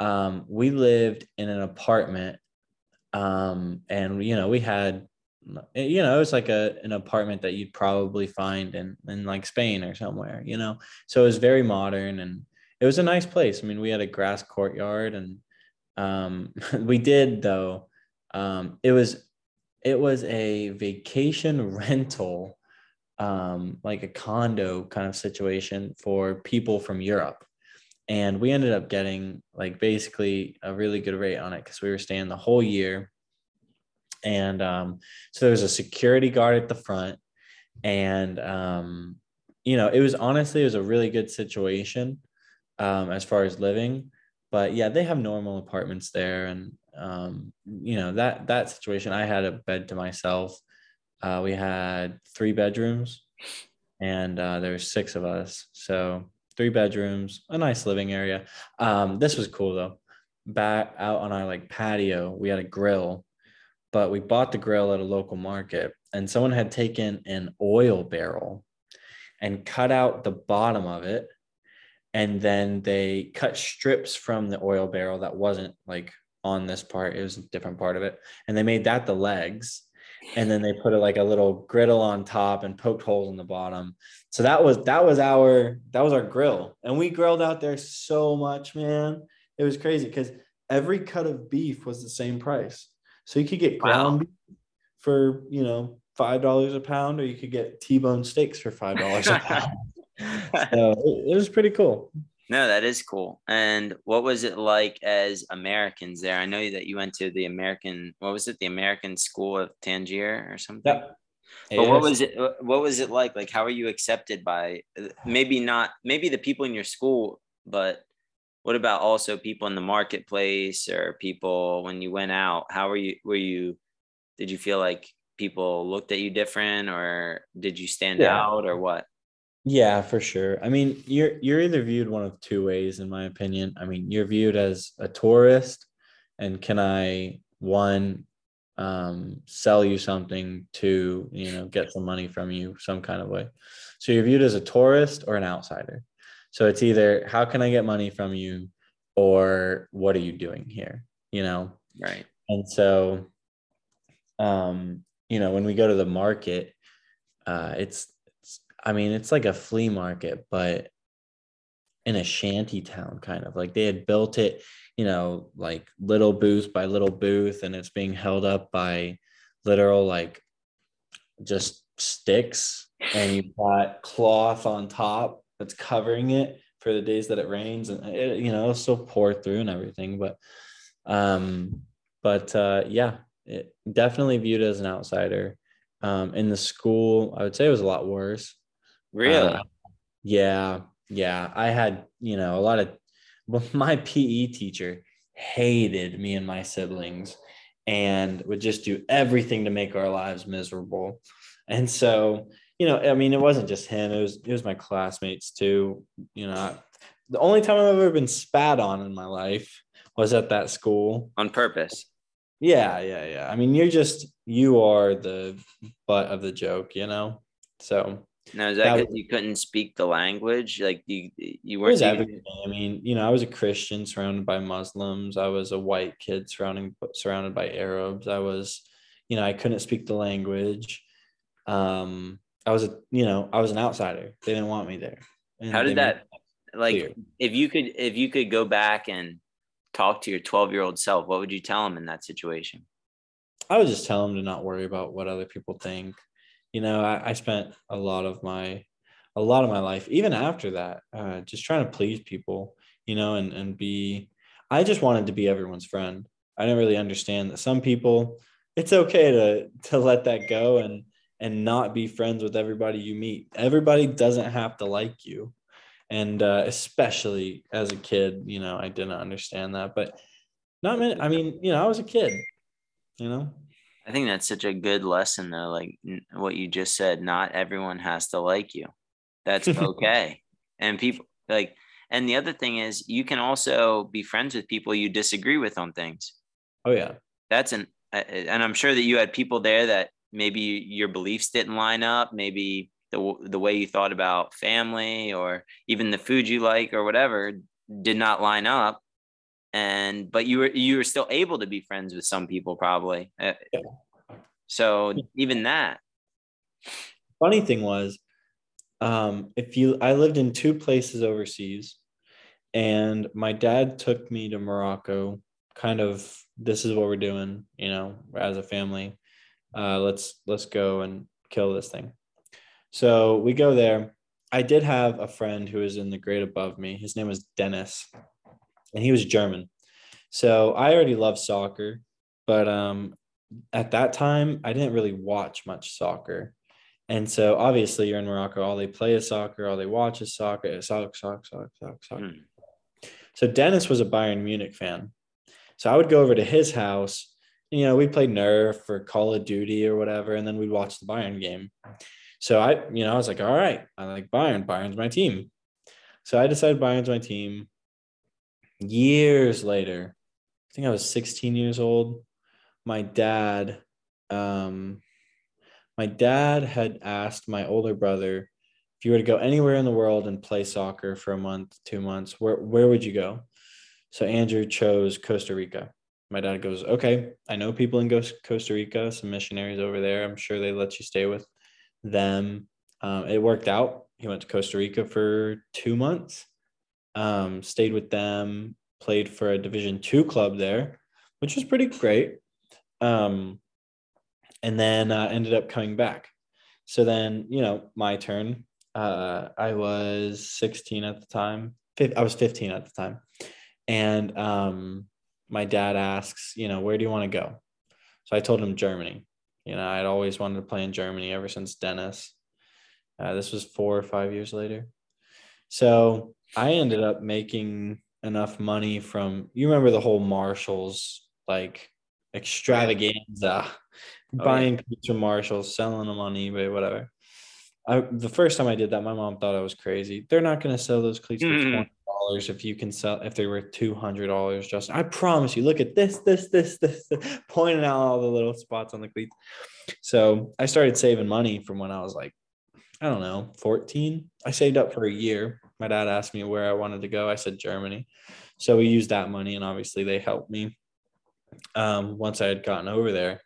um, we lived in an apartment, um, and you know we had, you know, it was like a an apartment that you'd probably find in in like Spain or somewhere, you know. So it was very modern and it was a nice place. I mean, we had a grass courtyard and um, we did though. Um, it was it was a vacation rental, um, like a condo kind of situation for people from Europe, and we ended up getting like basically a really good rate on it because we were staying the whole year. And um, so there was a security guard at the front, and um, you know it was honestly it was a really good situation um, as far as living but yeah, they have normal apartments there, and um, you know that that situation. I had a bed to myself. Uh, we had three bedrooms, and uh, there were six of us, so three bedrooms, a nice living area. Um, this was cool though. Back out on our like patio, we had a grill, but we bought the grill at a local market, and someone had taken an oil barrel and cut out the bottom of it and then they cut strips from the oil barrel that wasn't like on this part it was a different part of it and they made that the legs and then they put it like a little griddle on top and poked holes in the bottom. So that was that was our that was our grill and we grilled out there so much man. It was crazy because every cut of beef was the same price so you could get ground wow. beef for you know five dollars a pound or you could get t-bone steaks for five dollars a pound so it, it was pretty cool. No, that is cool. And what was it like as Americans there? I know that you went to the American, what was it, the American School of Tangier or something? Yeah. But what was it? What was it like? Like, how are you accepted by? Maybe not. Maybe the people in your school, but what about also people in the marketplace or people when you went out? How were you? Were you? Did you feel like people looked at you different, or did you stand yeah. out, or what? Yeah, for sure. I mean, you're you're either viewed one of two ways, in my opinion. I mean, you're viewed as a tourist, and can I one um, sell you something to you know get some money from you some kind of way. So you're viewed as a tourist or an outsider. So it's either how can I get money from you, or what are you doing here you know? Right. and so um you know when we go to the market uh it's, it's i mean it's like a flea market but in a shanty town kind of. Like they had built it you know like little booth by little booth and it's being held up by literal like just sticks and you've got cloth on top that's covering it for the days that it rains and it, you know it'll still pour through and everything but um but uh yeah it definitely viewed as an outsider um in the school i would say it was a lot worse Really? uh, yeah, yeah. I had, you know, a lot of well, my PE teacher hated me and my siblings and would just do everything to make our lives miserable. And so, you know, I mean, it wasn't just him, it was it was my classmates too. You know, the only time I've ever been spat on in my life was at that school. On purpose. Yeah, yeah, yeah. I mean, you're just you are the butt of the joke, you know. So Now, is That that was- you couldn't speak the language? Like you, you weren't. even- I mean, you know, I was a Christian surrounded by Muslims. I was a white kid surrounding surrounded by Arabs. I was, you know, I couldn't speak the language. Um, I was a, you know, I was an outsider. They didn't want me there. And How did that? Like, clear. if you could, if you could go back and talk to your twelve-year-old self, what would you tell him in that situation? I would just tell them to not worry about what other people think. You know, I, I spent a lot of my a lot of my life, even after that, uh, just trying to please people, you know, and and be I just wanted to be everyone's friend. I didn't really understand that some people it's okay to to let that go and and not be friends with everybody you meet. Everybody doesn't have to like you. And uh, especially as a kid, you know, I didn't understand that. But not many, I mean, you know, I was a kid, you know, I think that's such a good lesson, though. Like what you just said, not everyone has to like you. That's okay. and people like, and the other thing is, you can also be friends with people you disagree with on things. Oh yeah. That's an, and I'm sure that you had people there that maybe your beliefs didn't line up, maybe the the way you thought about family or even the food you like or whatever did not line up. And but you were you were still able to be friends with some people probably. Uh, So even that, Funny thing was, um, if you I lived in two places overseas, and my dad took me to Morocco, kind of this is what we're doing, you know, as a family. Uh, let's let's go and kill this thing. So we go there. I did have a friend who was in the grade above me. His name was Dennis, and he was German. So I already loved soccer, but um, at that time I didn't really watch much soccer. And so obviously you're in Morocco, all they play is soccer, all they watch is soccer, soccer, soccer, soccer, soccer, soccer. Hmm. So Dennis was a Bayern Munich fan. So I would go over to his house. You know, we played Nerf or Call of Duty or whatever, and then we'd watch the Bayern game. So I, you know, I was like, all right, I like Bayern. Bayern's my team. So I decided Bayern's my team. Years later, I think I was 16 years old. My dad, um, my dad had asked my older brother if you were to go anywhere in the world and play soccer for a month, two months, where where would you go? So Andrew chose Costa Rica. My dad goes, okay, I know people in Costa Rica, some missionaries over there. I'm sure they let you stay with them. Um, it worked out. He went to Costa Rica for two months, um, stayed with them, played for a Division two club there, which was pretty great. Um, and then uh, ended up coming back. So then, you know, my turn. Uh, I was 16 at the time. I was 15 at the time. And um, my dad asks, you know, where do you want to go? So I told him Germany. You know, I'd always wanted to play in Germany ever since Dennis. Uh, this was four or five years later. So I ended up making enough money from, you remember the whole Marshalls like extravaganza, yeah. buying cleats from Marshalls, selling them on eBay, whatever. I, the first time I did that, my mom thought I was crazy. They're not going to sell those cleats for Mhm. twenty dollars if you can sell if they were two hundred dollars. Justin, I promise you. Look at this, this, this, this, this, pointing out all the little spots on the cleats. So I started saving money from when I was like, I don't know, fourteen. I saved up for a year. My dad asked me where I wanted to go. I said Germany. So we used that money, and obviously they helped me. Um, once I had gotten over there,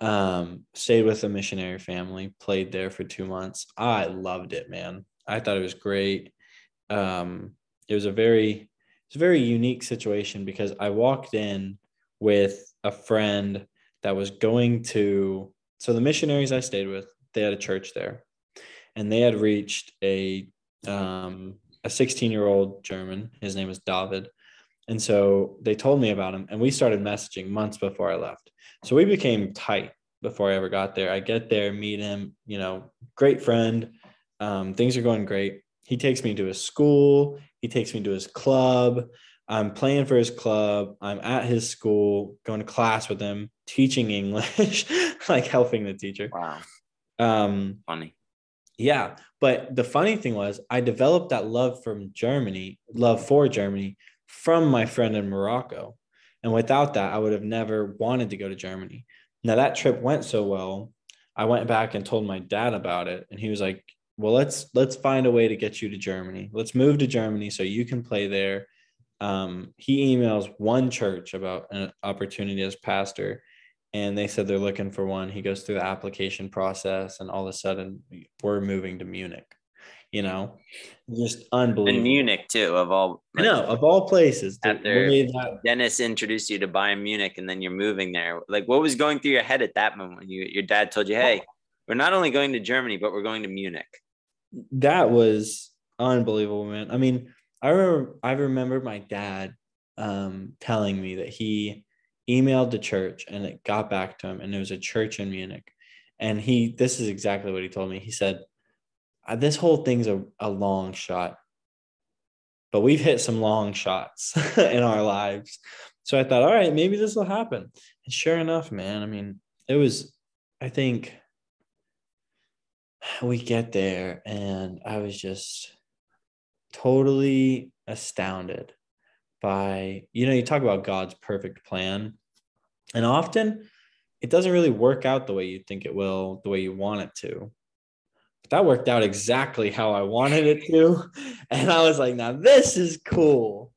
um, stayed with a missionary family, played there for two months. I loved it, man. I thought it was great. Um, it was a very it's a very unique situation because I walked in with a friend that was going to so the missionaries I stayed with, they had a church there. And they had reached a um, a 16 year old German. His name was David. And so they told me about him, and we started messaging months before I left. So we became tight before I ever got there. I get there, meet him, you know, great friend. Um, things are going great. He takes me to his school, he takes me to his club. I'm playing for his club. I'm at his school, going to class with him, teaching English, like helping the teacher. Wow. Um, Funny. yeah, but the funny thing was, I developed that love from Germany, love for Germany from my friend in Morocco. And without that, I would have never wanted to go to Germany. Now, that trip went so well. I went back and told my dad about it, and he was like, "Well, let's let's find a way to get you to Germany. Let's move to Germany so you can play there." Um, he emails one church about an opportunity as pastor, and they said they're looking for one. He goes through the application process, and all of a sudden, we're moving to Munich. You know, just unbelievable. In Munich too, of all. I know, of all places. After- that- Dennis introduced you to Bayern Munich, and then you're moving there. Like, what was going through your head at that moment? when You, your dad told you, "Hey, we're not only going to Germany, but we're going to Munich." that was unbelievable, man. I mean, I remember I remember my dad um, telling me that he emailed the church and it got back to him, and it was a church in Munich. And he, this is exactly what he told me. He said, "Uh, "This whole thing's a, a long shot, but we've hit some long shots in our lives." So I thought, all right, maybe this will happen. And sure enough, man, I mean, it was, I think we get there and I was just totally astounded by, you know, you talk about God's perfect plan. And often it doesn't really work out the way you think it will, the way you want it to. But that worked out exactly how I wanted it to. And I was like, now this is cool.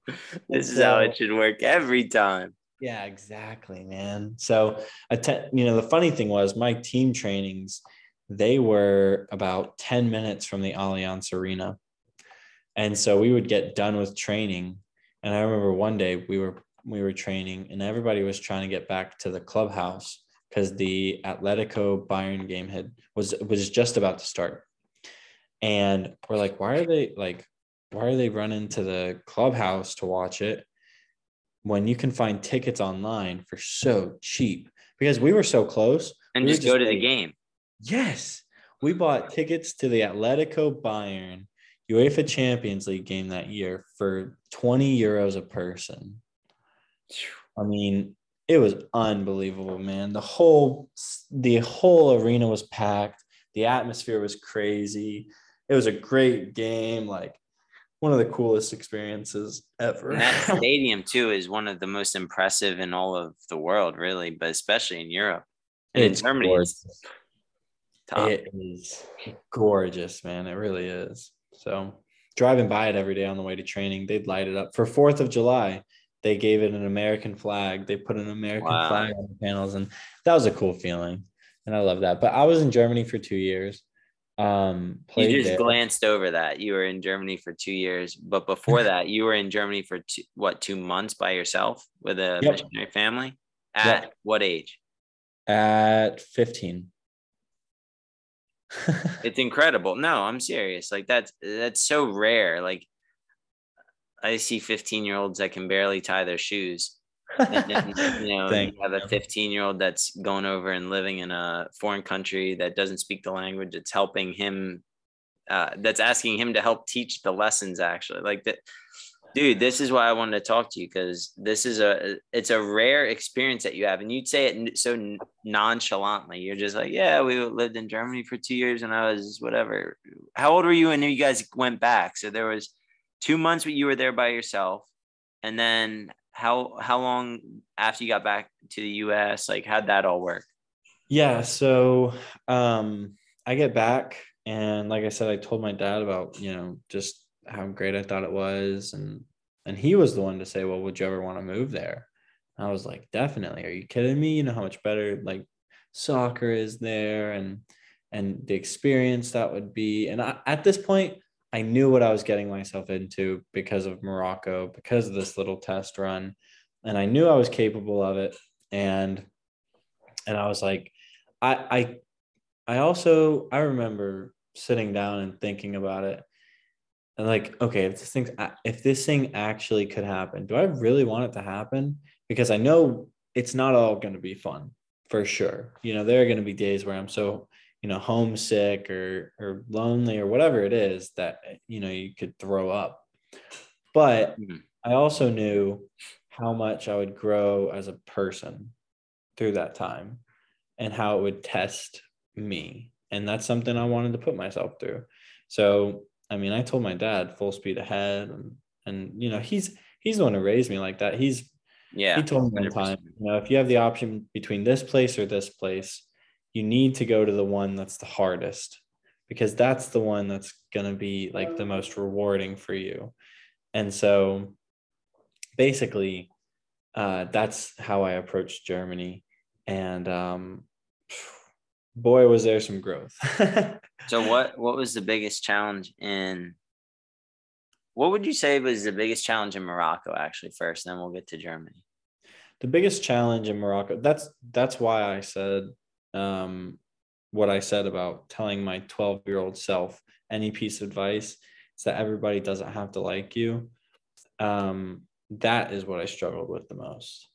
This And is how it should work every time. yeah, exactly, man. So, you know, the funny thing was my team trainings, they were about 10 minutes from the Allianz Arena. And so we would get done with training. And I remember one day we were we were training and everybody was trying to get back to the clubhouse because the Atletico Bayern game had was was just about to start. And we're like, why are they like why are they running to the clubhouse to watch it? when you can find tickets online for so cheap because we were so close. And we just go to the game. Yes, we bought tickets to the Atletico Bayern UEFA Champions League game that year for 20 euros a person. I mean, it was unbelievable, man. The whole the whole arena was packed. The atmosphere was crazy. It was a great game, like one of the coolest experiences ever. And that stadium too is one of the most impressive in all of the world, really, but especially in Europe. And in Germany, gorgeous. it's top. It is gorgeous, man. It really is. So driving by it every day on the way to training, they'd light it up for Fourth of July. They gave it an American flag. They put an American Wow. flag on the panels, and that was a cool feeling. And I love that. But I was in Germany for two years. Um, You just there. glanced over that. You were in Germany for two years, but before that, you were in Germany for two, what two months by yourself with a Yep. missionary family. At what age? at 15. It's incredible. No, I'm serious. Like that's that's so rare. Like I see 15 year olds that can barely tie their shoes. And then, you know, you have a 15 year old that's going over and living in a foreign country that doesn't speak the language. It's helping him. Uh, that's asking him to help teach the lessons. Actually, like that, dude. This is why I wanted to talk to you because this is a it's a rare experience that you have, and you'd say it so nonchalantly. You're just like, yeah, we lived in Germany for two years, and I was whatever. How old were you when you guys went back? So there was two months you were there by yourself, and then how how long after you got back to the U.S. Like how'd that all work? Yeah, so um I get back and like I said, I told my dad about, you know, just how great I thought it was and and he was the one to say, "Well, would you ever want to move there?" I was like, "Definitely. Are you kidding me? You know how much better like soccer is there, and and the experience that would be." And I, at this point, I knew what I was getting myself into because of Morocco, because of this little test run, and I knew I was capable of it. And and I was like, I I I also I remember sitting down and thinking about it and like okay if this thing if this thing actually could happen do i really want it to happen? Because i know it's not all going to be fun for sure. You know there are going to be days where i'm so you know homesick or or lonely or whatever it is that you know you could throw up. But mm-hmm. i also knew how much i would grow as a person through that time and how it would test me. And that's something i wanted to put myself through. So I mean, I told my dad full speed ahead, and and you know he's he's the one who raised me like that. He's yeah. He told me one time, you know, if you have the option between this place or this place, you need to go to the one that's the hardest because that's the one that's going to be like the most rewarding for you. And so basically, uh, that's how I approached Germany. And um, boy, was there some growth. so what what was the biggest challenge in what would you say was the biggest challenge in Morocco actually first, then we'll get to Germany. The biggest challenge in Morocco, that's that's why I said um, what I said about telling my 12 year old self any piece of advice is that everybody doesn't have to like you. Um, that is what I struggled with the most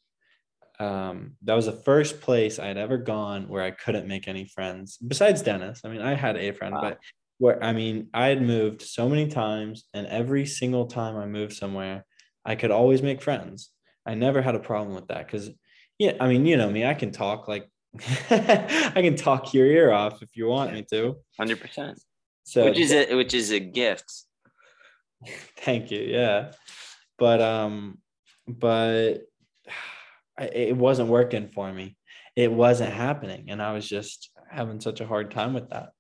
um, that was the first place I had ever gone where I couldn't make any friends besides Dennis. I mean, I had a friend, wow. but where I mean, I had moved so many times, and every single time I moved somewhere, I could always make friends. I never had a problem with that because, yeah, I mean, you know me, I can talk like I can talk your ear off if you want me to. Hundred percent. So which is a which is a gift. Thank you. Yeah, but um, but it wasn't working for me. It wasn't happening. And I was just having such a hard time with that.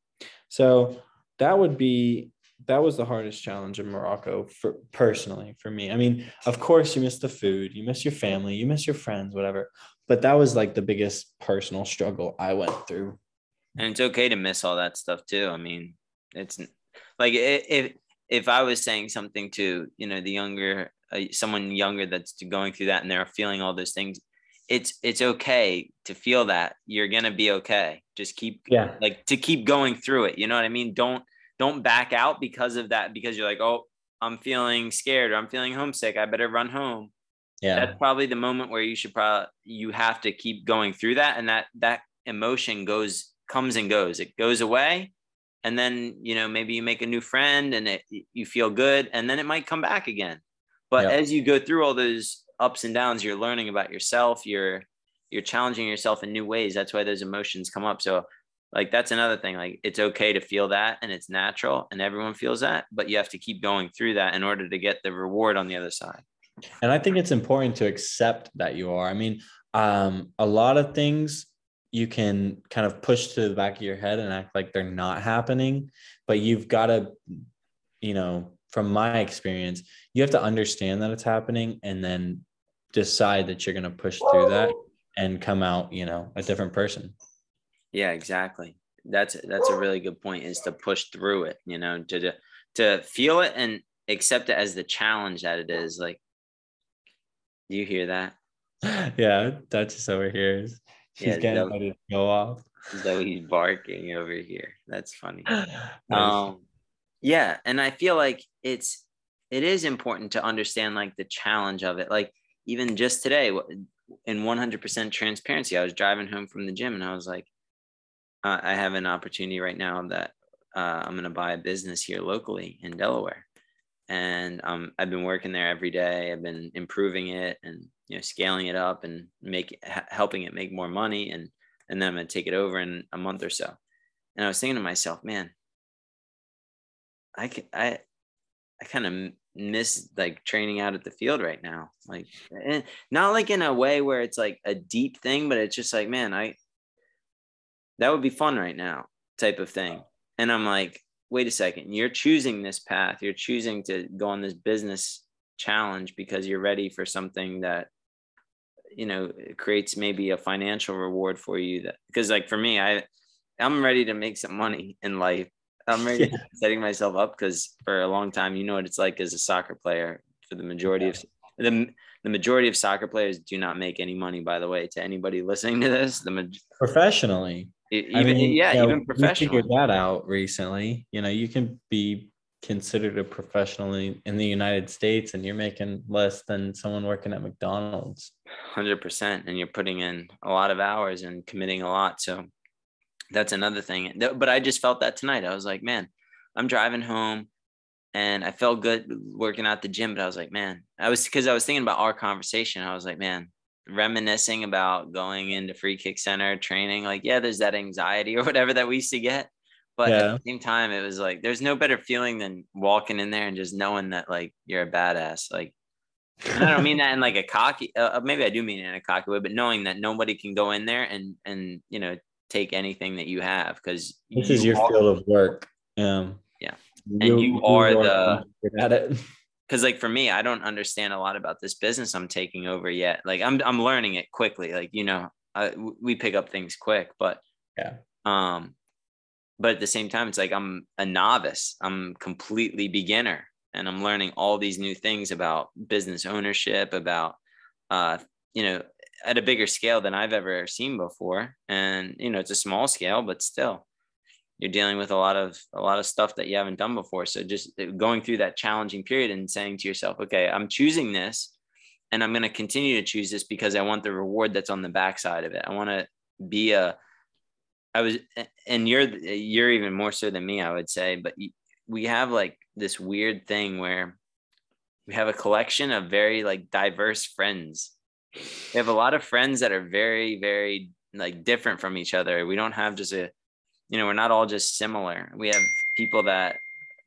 So that would be that was the hardest challenge in Morocco for personally for me. I mean, of course you miss the food, you miss your family, you miss your friends, whatever. But that was like the biggest personal struggle I went through. And it's okay to miss all that stuff too. I mean, it's like if if I was saying something to, you know, the younger uh, someone younger that's going through that and they're feeling all those things, it's it's okay to feel that you're gonna be okay. Just keep yeah. like to keep going through it you know what i mean? Don't don't back out because of that because you're like oh i'm feeling scared or i'm feeling homesick i better run home. Yeah. That's probably the moment where you should probably you have to keep going through that and that that emotion goes comes and goes. It goes away and then you know maybe you make a new friend and it you feel good and then it might come back again. But yep. as you go through all those ups and downs you're learning about yourself you're you're challenging yourself in new ways. That's why those emotions come up. So like that's another thing like it's okay to feel that and it's natural and everyone feels that but you have to keep going through that in order to get the reward on the other side. And i think it's important to accept that you are. I mean um, a lot of things you can kind of push to the back of your head and act like they're not happening but you've got to you know from my experience you have to understand that it's happening and then decide that you're going to push through that and come out, you know, a different person. Yeah, exactly. That's that's a really good point is to push through it, you know, to to, to feel it and accept it as the challenge that it is. Like do you hear that? Yeah, Duchess over here. She's yeah, getting ready to go off. He's barking over here. That's funny. um yeah, and I feel like it's it is important to understand like the challenge of it. Like even just today in 100% transparency i was driving home from the gym and i was like uh, i have an opportunity right now that uh, i'm going to buy a business here locally in delaware. And um, i've been working there every day. I've been improving it and you know scaling it up and make helping it make more money and and then i'm going to take it over in a month or so. And i was thinking to myself man i can i i kind of miss like training out at the field right now. Like, and not like in a way where it's like a deep thing, but it's just like, man, I that would be fun right now, type of thing. And I'm like, wait a second, you're choosing this path, you're choosing to go on this business challenge because you're ready for something that you know creates maybe a financial reward for you that because like for me i i'm ready to make some money in life i'm yeah. setting myself up because for a long time you know what it's like as a soccer player for the majority yeah. of the, the majority of soccer players do not make any money by the way to anybody listening to this the professionally even I mean, yeah know, even professionally figured that out recently you know you can be considered a professional in, in the United States and you're making less than someone working at McDonald's. 100% and you're putting in a lot of hours and committing a lot so that's another thing but I just felt that tonight I was like man I'm driving home and I felt good working out the gym but I was like man I was cuz I was thinking about our conversation I was like man reminiscing about going into free kick center training like yeah there's that anxiety or whatever that we used to get but yeah. at the same time, it was like there's no better feeling than walking in there and just knowing that like you're a badass. Like I don't mean that in like a cocky. Uh, uh, maybe I do mean it in a cocky way, but knowing that nobody can go in there and and you know take anything that you have because this you is your are, field of work. Um, yeah, and you, you are, are the at it. Because like for me, I don't understand a lot about this business I'm taking over yet. Like I'm I'm learning it quickly. Like you know, I, we pick up things quick, but yeah. Um, but at the same time it's like i'm a novice i'm completely beginner and i'm learning all these new things about business ownership about uh you know at a bigger scale than i've ever seen before and you know it's a small scale but still you're dealing with a lot of a lot of stuff that you haven't done before so just uh, going through that challenging period and saying to yourself okay i'm choosing this and i'm going to continue to choose this because i want the reward that's on the backside of it i want to be a I was, and you're you're even more so than me, I would say. But we have like this weird thing where we have a collection of very like diverse friends. We have a lot of friends that are very very like different from each other. We don't have just a, you know, we're not all just similar. We have people that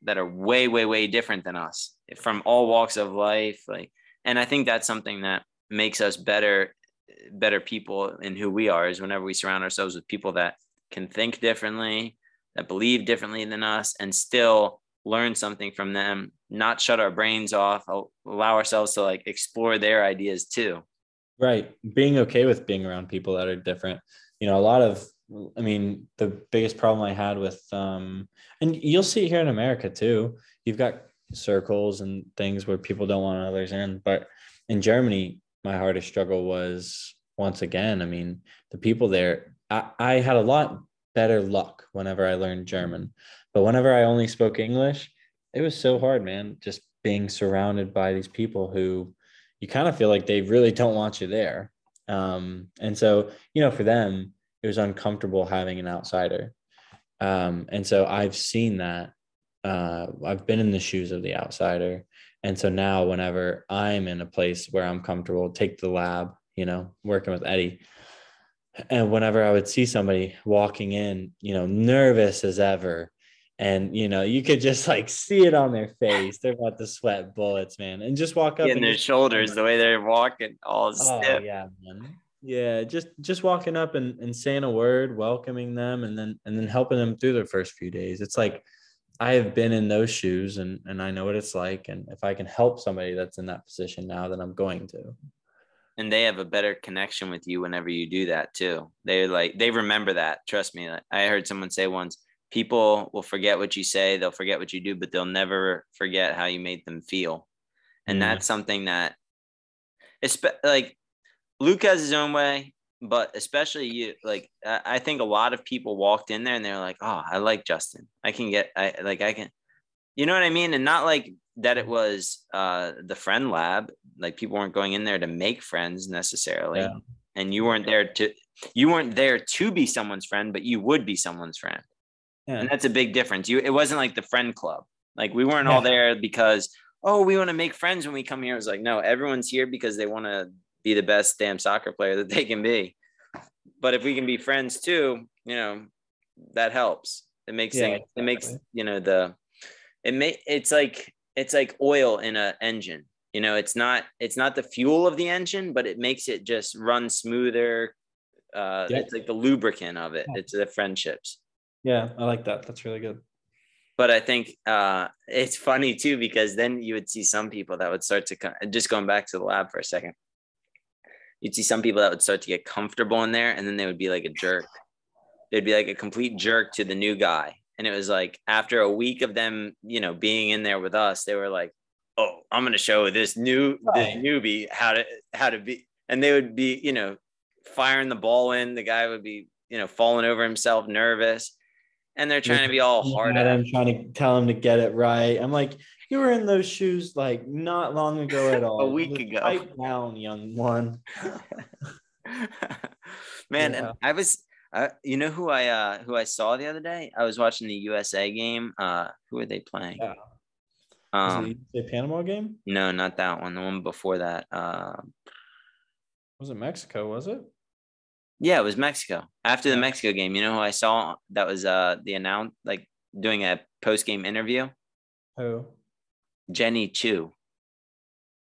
that are way way way different than us from all walks of life. Like, and I think that's something that makes us better better people in who we are is whenever we surround ourselves with people that can think differently, that believe differently than us, and still learn something from them, not shut our brains off, allow ourselves to like explore their ideas too. Right. Being okay with being around people that are different. You know, a lot of, I mean, the biggest problem I had with, um, and you'll see here in America too, you've got circles and things where people don't want others in. But in Germany, my hardest struggle was once again, I mean, the people there, I, I had a lot better luck whenever I learned German. But whenever I only spoke English, it was so hard, man, just being surrounded by these people who you kind of feel like they really don't want you there. Um, and so, you know, for them, it was uncomfortable having an outsider. Um, and so I've seen that. Uh, I've been in the shoes of the outsider. And so now, whenever I'm in a place where I'm comfortable, take the lab, you know, working with Eddie, and whenever I would see somebody walking in, you know, nervous as ever, and you know, you could just like see it on their face. They're about to sweat bullets, man. And just walk up in their shoulders, the way they're walking, all oh, yeah, man. Yeah, just just walking up and, and saying a word, welcoming them, and then and then helping them through their first few days. It's like I have been in those shoes and and I know what it's like. And if I can help somebody that's in that position now, then I'm going to and they have a better connection with you whenever you do that too. They like they remember that. Trust me. I heard someone say once, people will forget what you say, they'll forget what you do, but they'll never forget how you made them feel. And mm-hmm. that's something that it's like Luke has his own way, but especially you like I think a lot of people walked in there and they're like, "Oh, I like Justin. I can get I like I can you know what I mean? And not like that it was uh the friend lab like people weren't going in there to make friends necessarily yeah. and you weren't there to you weren't there to be someone's friend but you would be someone's friend yeah. and that's a big difference. You it wasn't like the friend club. Like we weren't yeah. all there because oh we want to make friends when we come here. It was like no everyone's here because they want to be the best damn soccer player that they can be. But if we can be friends too you know that helps. It makes yeah, things, it makes you know the it may it's like it's like oil in an engine. You know it's not it's not the fuel of the engine but it makes it just run smoother. Uh it's like the lubricant of it. It's the friendships yeah i like that that's really good but I think uh, it's funny too because then you would see some people that would start to come, just going back to the lab for a second. You'd see some people that would start to get comfortable in there, and then they would be like a jerk. They'd be like a complete jerk to the new guy, and it was like after a week of them, you know, being in there with us, they were like, "Oh, I'm gonna show this new this newbie how to how to be," and they would be, you know, firing the ball in. The guy would be, you know, falling over himself, nervous, and they're trying to be all hard at at him, trying to tell him to get it right. I'm like, you were in those shoes like not long ago at all. A week Just ago. Pipe down, young one. Man, Yeah. and I was uh, you know who I uh who I saw the other day? I was watching the USA game. Uh who are they playing? Yeah. Um the Panama game? no, not that one. The one before that. Uh Was it Mexico? Was it? Yeah, it was Mexico. After the Mexico game, you know who I saw that was uh the announce like doing a post game interview? Who? Jenny Chu.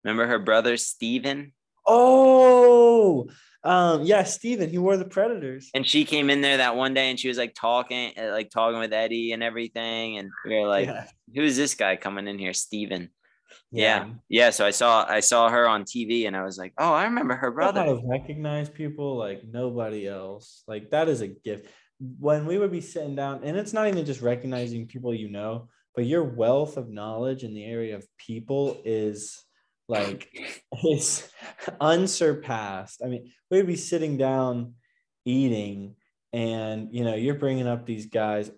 Remember her brother Steven? Oh, um, yeah, Steven. He wore the Predators. And she came in there that one day and she was like talking, uh, like talking with Eddie and everything. And we were like, yeah. who's this guy coming in here? Steven. Yeah. Um, yeah. So I saw I saw her on TV and I was like, oh, I remember her brother. to recognize people like nobody else. Like that is a gift. When we would be sitting down, and it's not even just recognizing people you know, but your wealth of knowledge in the area of people is like is unsurpassed. I mean, we'd be sitting down eating, and you know, you're bringing up these guys.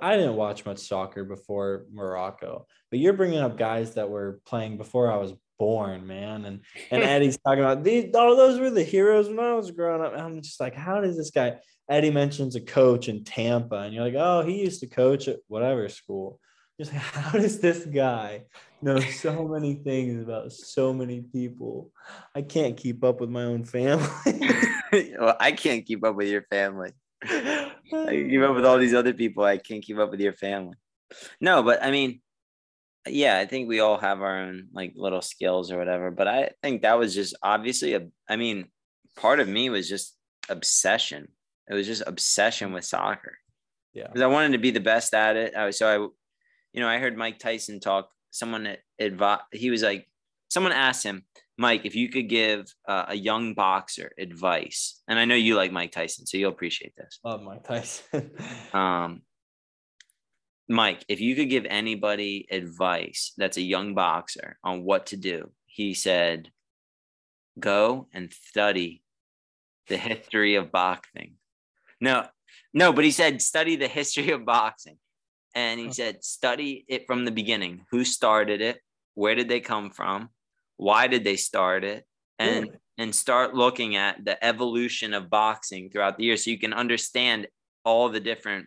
I didn't watch much soccer before Morocco, but you're bringing up guys that were playing before I was born, man. And and Eddie's talking about these. Oh, those were the heroes when I was growing up. And I'm just like, how does this guy? Eddie mentions a coach in Tampa, and you're like, oh, he used to coach at whatever school. Just like, how does this guy know so many things about so many people? I can't keep up with my own family. well, I can't keep up with your family. I can keep up with all these other people. I can't keep up with your family. No, but I mean, yeah, I think we all have our own like little skills or whatever. But I think that was just obviously a. I mean, part of me was just obsession. It was just obsession with soccer Yeah. because I wanted to be the best at it. I was so I, you know, I heard Mike Tyson talk. Someone advi- he was like, someone asked him, Mike, if you could give uh, a young boxer advice, and I know you like Mike Tyson, so you'll appreciate this. Love Mike Tyson. Um, Mike, if you could give anybody advice that's a young boxer on what to do, he said, go and study the history of boxing. No, no, but he said, study the history of boxing. And he said, study it from the beginning. Who started it? Where did they come from? Why did they start it? And Really? and start looking at the evolution of boxing throughout the years so you can understand all the different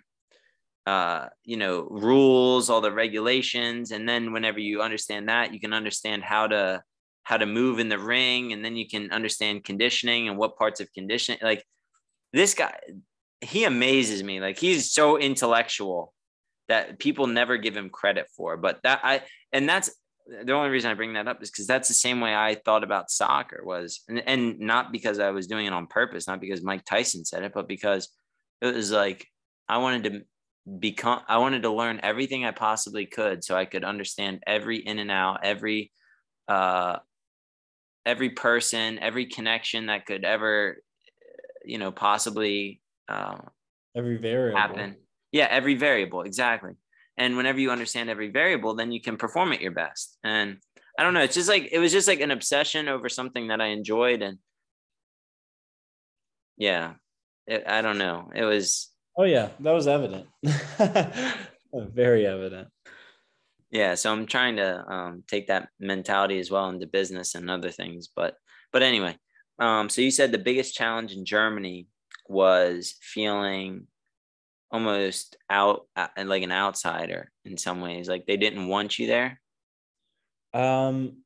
uh you know rules all the regulations and then whenever you understand that you can understand how to how to move in the ring and then you can understand conditioning and what parts of conditioning like this guy he amazes me like he's so intellectual that people never give him credit for but that i and that's the only reason I bring that up is because that's the same way I thought about soccer was, and, and not because I was doing it on purpose, not because Mike Tyson said it, but because it was like I wanted to become, I wanted to learn everything I possibly could so I could understand every in and out, every, uh, every person, every connection that could ever, you know, possibly uh, Every variable. happen. Yeah, every variable, exactly. And whenever you understand every variable, then you can perform at your best. And I don't know, it's just like it was just like an obsession over something that I enjoyed. And yeah, it, I don't know. It was Oh yeah, that was evident. Very evident. yeah. So I'm trying to um, take that mentality as well into business and other things. But but anyway, um, so you said the biggest challenge in Germany was feeling almost out uh, like an outsider in some ways like they didn't want you there Um,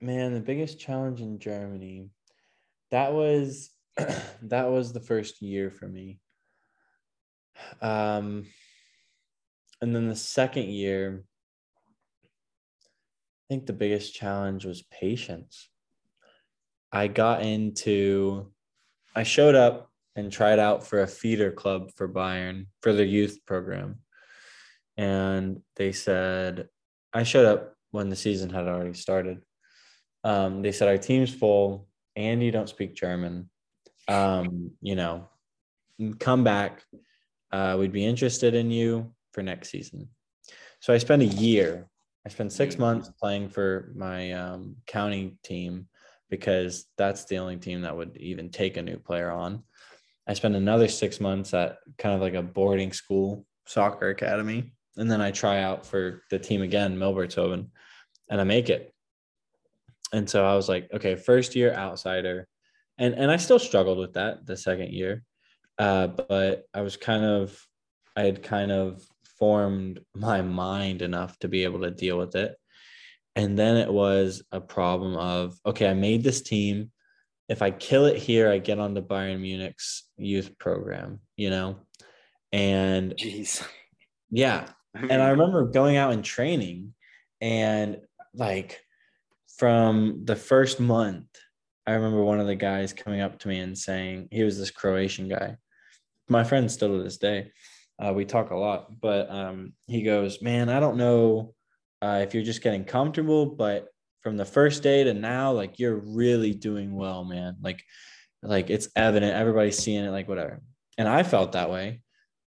man, the biggest challenge in Germany, that was that was the first year for me. Um, and then the second year, I think the biggest challenge was patience. I got into, I showed up and tried out for a feeder club for Bayern for their youth program. and they said I showed up when the season had already started. Um, they said our team's full and you don't speak German. Um, you know, come back. Uh, we'd be interested in you for next season. So I spent a year. I spent six Mm. months playing for my um, county team because that's the only team that would even take a new player on. I spent another six months at kind of like a boarding school soccer academy. And then I try out for the team again, Milbertshofen, and I make it. And so I was like, okay, first year outsider. And and I still struggled with that the second year. Uh, but I was kind of I had kind of formed my mind enough to be able to deal with it. And then it was a problem of okay, I made this team. If I kill it here, I get on onto Bayern Munich's youth program, you know? And Jeez. yeah, and I remember going out and training and like from the first month, I remember one of the guys coming up to me and saying, he was this Croatian guy. My friend still to this day. Uh, we talk a lot, but um, he goes, Man, I don't know uh, if you're just getting comfortable, but from the first day to now, like you're really doing well, man. Like, like it's evident, everybody's seeing it, like whatever. And I felt that way.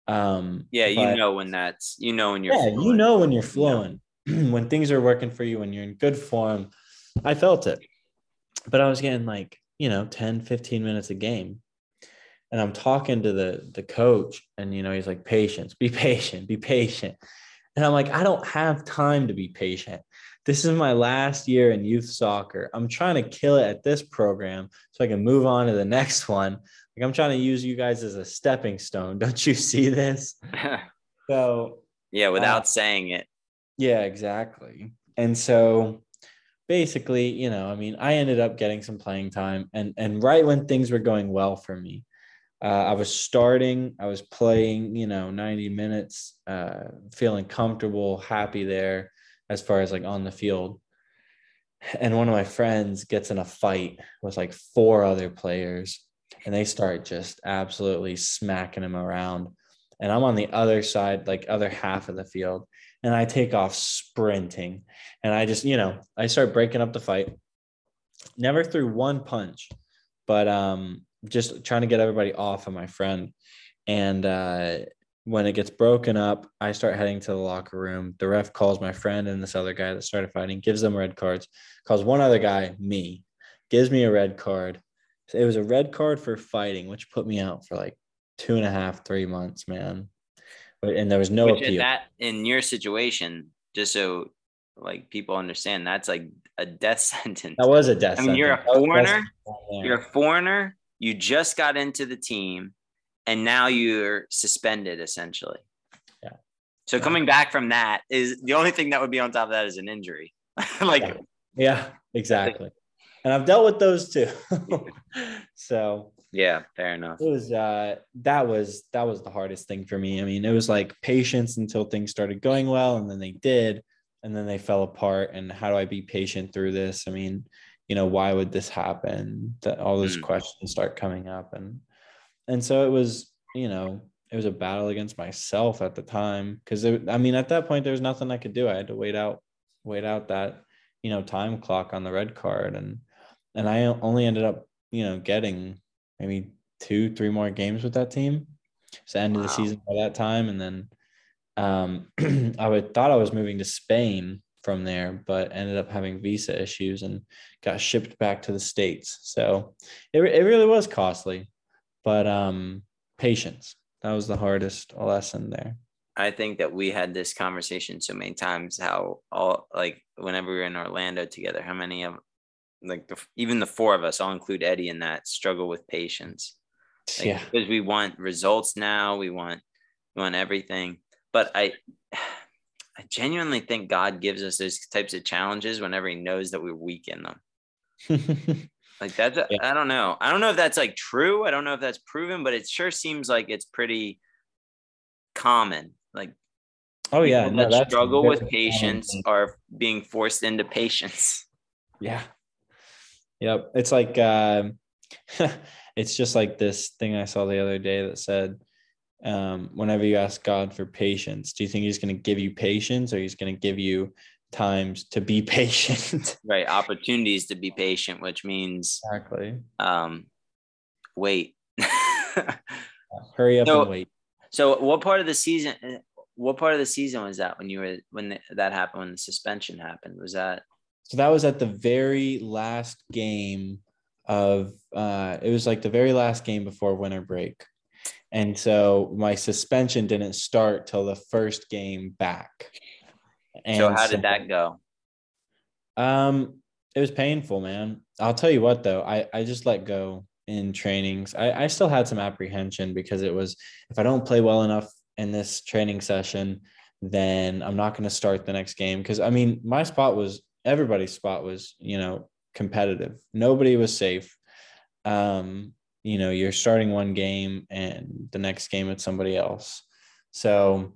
Um, yeah, you but- know when that's you know when you're yeah, you know when you're flowing, when things are working for you, when you're in good form. I felt it. But I was getting like, you know, 10, 15 minutes a game. And I'm talking to the the coach, and you know, he's like, patience, be patient, be patient. And I'm like, I don't have time to be patient. This is my last year in youth soccer. I'm trying to kill it at this program so I can move on to the next one. Like I'm trying to use you guys as a stepping stone. Don't you see this? So yeah, without Uh, saying it. yeah, exactly. And so basically, you know, I mean, I ended up getting some playing time and and right when things were going well for me, uh, I was starting, I was playing, you know, 90 minutes, uh, feeling comfortable, happy there as far as like on the field. And one of my friends gets in a fight with like four other players and they start just absolutely smacking him around. And I'm on the other side, like other half of the field and I take off sprinting. And I just, you know, I start breaking up the fight. Never threw one punch, but um, just trying to get everybody off of my friend. And uh, when it gets broken up, I start heading to the locker room. The ref calls my friend and this other guy that started fighting, gives them red cards, calls one other guy, me, gives me a red card. It was a red card for fighting, which put me out for like two and a half, three months, man. But- And there was no Which appeal. that in your situation, just so like people understand, that's like a death sentence. That was a death. I mean, you're a sentence. That was foreigner. You're a foreigner. You just got into the team, and now you're suspended essentially. Yeah. So Yeah. coming back from that is the only thing that would be on top of that is an injury. like Yeah. Yeah, exactly. And I've dealt with those too. so yeah, fair enough. it was uh that was that was the hardest thing for me. I mean, it was like patience until things started going well and then they did and then they fell apart and how do I be patient through this? I mean, you know, why would this happen? That all those Mm. questions start coming up and and so it was, you know, it was a battle against myself at the time because I mean, at that point there was nothing I could do. I had to wait out wait out that, you know, time clock on the red card and and I only ended up, you know, getting maybe two, three more games with that team. It's the end of the season by that time. And then um, I would thought I was moving to Spain from there, but ended up having visa issues and got shipped back to the States. So it, it really was costly, but um, patience. That was the hardest lesson there. I think that we had this conversation so many times. How all like whenever we were in Orlando together, how many of like the, even the four of us, I'll include Eddie in that, struggle with patience. Like, yeah. because we want results now we want we want everything but i i genuinely think god gives us those types of challenges whenever he knows that we're weak in them like that's Yeah. i don't know i don't know if that's like true i don't know if that's proven but it sure seems like it's pretty common like oh, yeah. No, that struggle with patience are being forced into patience Yeah. Yep. It's like um it's just like this thing I saw the other day that said um, whenever you ask God for patience, do you think He's going to give you patience, or He's going to give you times to be patient? right, opportunities to be patient, which means exactly. Um, wait. Hurry up So- and wait. so, what part of the season? What part of the season was that when you were when the, that happened? When the suspension happened? Was that So that was at the very last game of uh it was like the very last game before winter break. And so my suspension didn't start till the first game back. So? How did that go? Um it was painful, man. I'll tell you what though, I I just let go in trainings. I I still had some apprehension because it was if I don't play well enough in this training session, then I'm not going to start the next game because I mean, my spot was everybody's spot was, you know, competitive. Nobody was safe. Um, you know, you're starting one game and the next game it's somebody else. So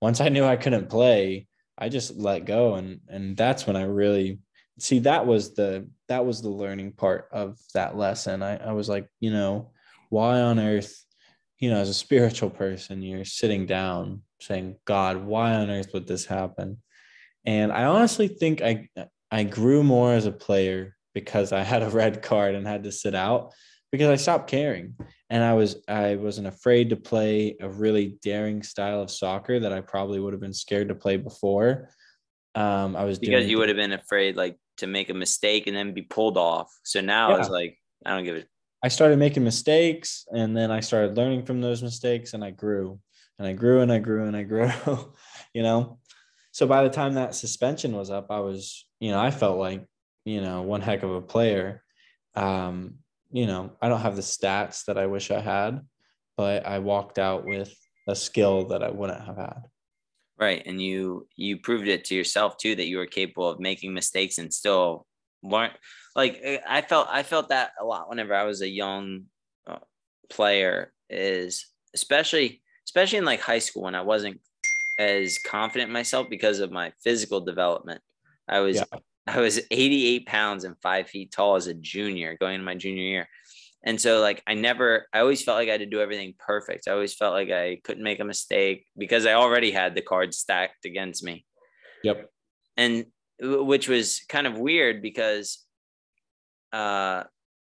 once I knew I couldn't play, I just let go and and that's when I really see that was the that was the learning part of that lesson. I, I was like, you know, why on earth, you know, as a spiritual person, you're sitting down saying, God, why on earth would this happen? And I honestly think I I grew more as a player because I had a red card and had to sit out because I stopped caring. And I was I wasn't afraid to play a really daring style of soccer that I probably would have been scared to play before. Um, I was Because you would have been afraid like to make a mistake and then be pulled off. So now it's Yeah. like I don't give it. I started making mistakes and then I started learning from those mistakes and I grew and I grew and I grew and I grew, you know. So by the time that suspension was up, I was, you know, I felt like, you know, one heck of a player. Um, you know, I don't have the stats that I wish I had, but I walked out with a skill that I wouldn't have had. Right, and you you proved it to yourself too that you were capable of making mistakes and still learn. Like eh, I felt I felt that a lot whenever I was a young uh, player. Is especially especially in like high school when I wasn't as confident in myself because of my physical development. I was Yeah. I was 88 pounds and five feet tall as a junior going into my junior year. And so like I never I always felt like I had to do everything perfect. I always felt like I couldn't make a mistake because I already had the cards stacked against me. Yep. And which was kind of weird because uh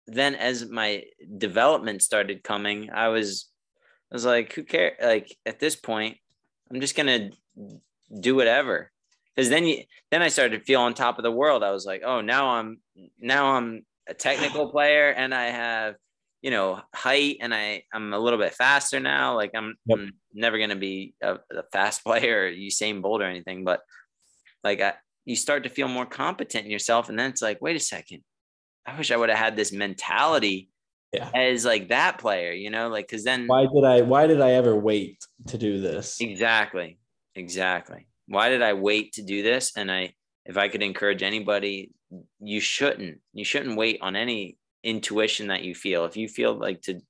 then as my development started coming, I was I was like, who cares? Like at this point, I'm just gonna do whatever. Because then you then I started to feel on top of the world. I was like, oh, now I'm now I'm a technical player and I have you know height and I I'm a little bit faster now. Like I'm, Yep. I'm never gonna be a, a fast player or Usain Bolt or anything, but like I, you start to feel more competent in yourself, and then it's like, wait a second, I wish I would have had this mentality Yeah. as like that player, you know, like because then Why did I why did I ever wait to do this? Exactly. Exactly. Why did I wait to do this? And I, if I could encourage anybody, you shouldn't. You shouldn't wait on any intuition that you feel. If you feel like to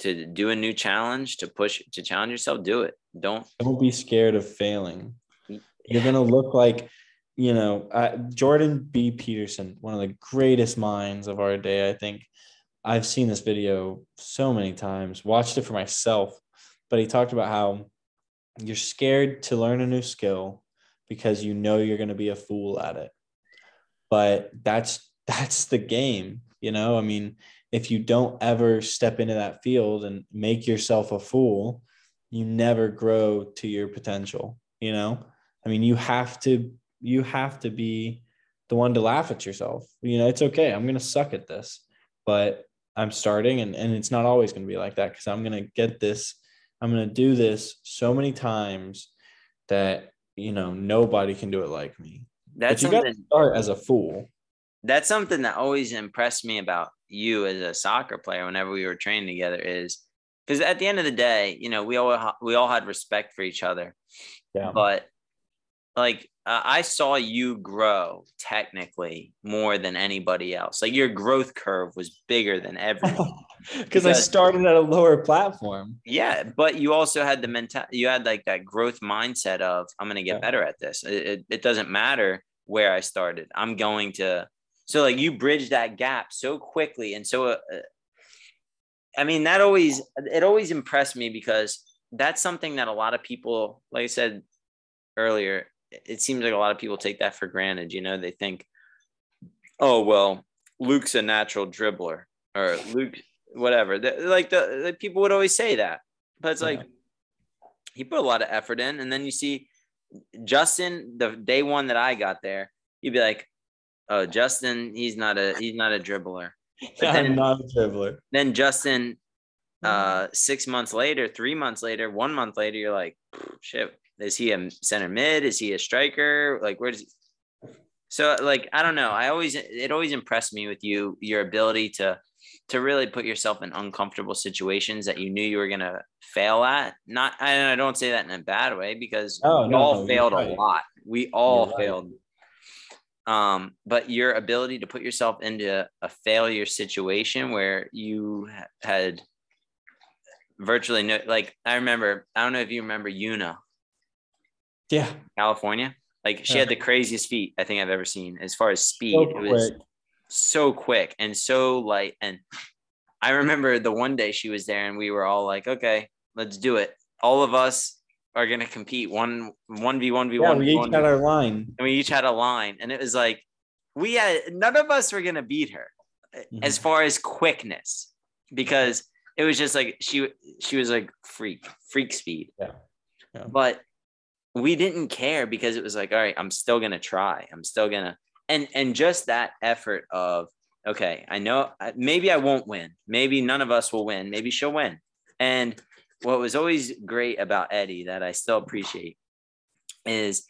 to do a new challenge, to push, to challenge yourself, do it. Don't. Don't be scared of failing. You're gonna look like, you know, uh, Jordan B. Peterson, one of the greatest minds of our day. I think I've seen this video so many times, watched it for myself, but he talked about how you're scared to learn a new skill because you know you're gonna be a fool at it. But that's that's the game, you know. I mean, if you don't ever step into that field and make yourself a fool, you never grow to your potential, you know? I mean, you have to you have to be the one to laugh at yourself. You know, it's okay. I'm going to suck at this, but I'm starting and and it's not always going to be like that cuz I'm going to get this I'm going to do this so many times that you know nobody can do it like me. That's but you got to start as a fool. That's something that always impressed me about you as a soccer player. Whenever we were training together, is because at the end of the day, you know, we all we all had respect for each other. Yeah. but like uh, I saw you grow technically more than anybody else. Like your growth curve was bigger than everyone. Cuz I started at a lower platform. yeah, but you also had the mental. You had like that growth mindset of I'm gonna get Yeah. better at this. It, it, it doesn't matter where I started. I'm going to. So like you bridged that gap so quickly and so. Uh, I mean that always it always impressed me because that's something that a lot of people, like I said earlier, it seems like a lot of people take that for granted. You know, they think, oh, well, Luke's a natural dribbler or Luke, whatever. The, like the, the, people would always say that, but it's like he put a lot of effort in. And then you see Justin, the day one that I got there, you'd be like, oh, Justin, he's not a he's not a dribbler. But then, I'm not a dribbler. Then Justin, uh, six months later, three months later, one month later, you're like, shit, is he a center mid? Is he a striker? Like, where does he? So, like, I don't know. I always, it always impressed me with you, your ability to, to really put yourself in uncomfortable situations that you knew you were gonna fail at. Not, I don't say that in a bad way because oh, we no, all no, failed right. a lot. We all failed. Um, but your ability to put yourself into a failure situation where you had virtually no, like I remember, I don't know if you remember Yuna yeah. California. Like she yeah. had the craziest feet I think I've ever seen as far as speed. So it was so quick and so light. And I remember the one day she was there and we were all like, okay, let's do it. All of us are gonna compete one one v one v one. We each had our line, and we each had a line, and it was like we had none of us were gonna beat her mm-hmm. as far as quickness because it was just like she she was like freak freak speed. Yeah. yeah. But we didn't care because it was like, all right, I'm still gonna try. I'm still gonna and and just that effort of okay, I know maybe I won't win. Maybe none of us will win. Maybe she'll win. And what was always great about Eddie that I still appreciate is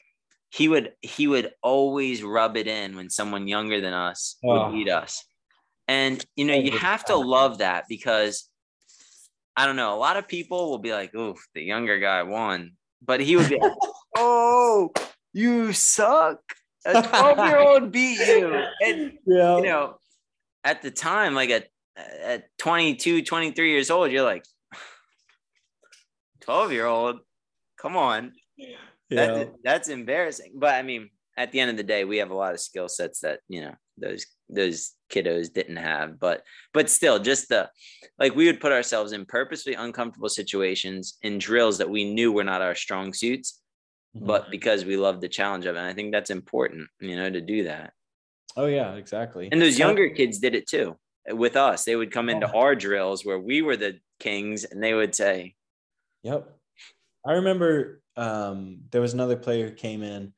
he would he would always rub it in when someone younger than us oh. would beat us. And you know, you have to love that because I don't know, a lot of people will be like, "Oh, the younger guy won." But he would be like, oh, you suck. A 12 year old beat you. And, yeah. you know, at the time, like at, at 22, 23 years old, you're like, 12 year old, come on. Yeah. That, that's embarrassing. But I mean, at the end of the day, we have a lot of skill sets that, you know, those those kiddos didn't have but but still just the like we would put ourselves in purposely uncomfortable situations in drills that we knew were not our strong suits mm-hmm. but because we love the challenge of it. And I think that's important, you know, to do that. Oh yeah, exactly. And those younger kids did it too with us. They would come into our drills where we were the kings and they would say, Yep. I remember um, there was another player who came in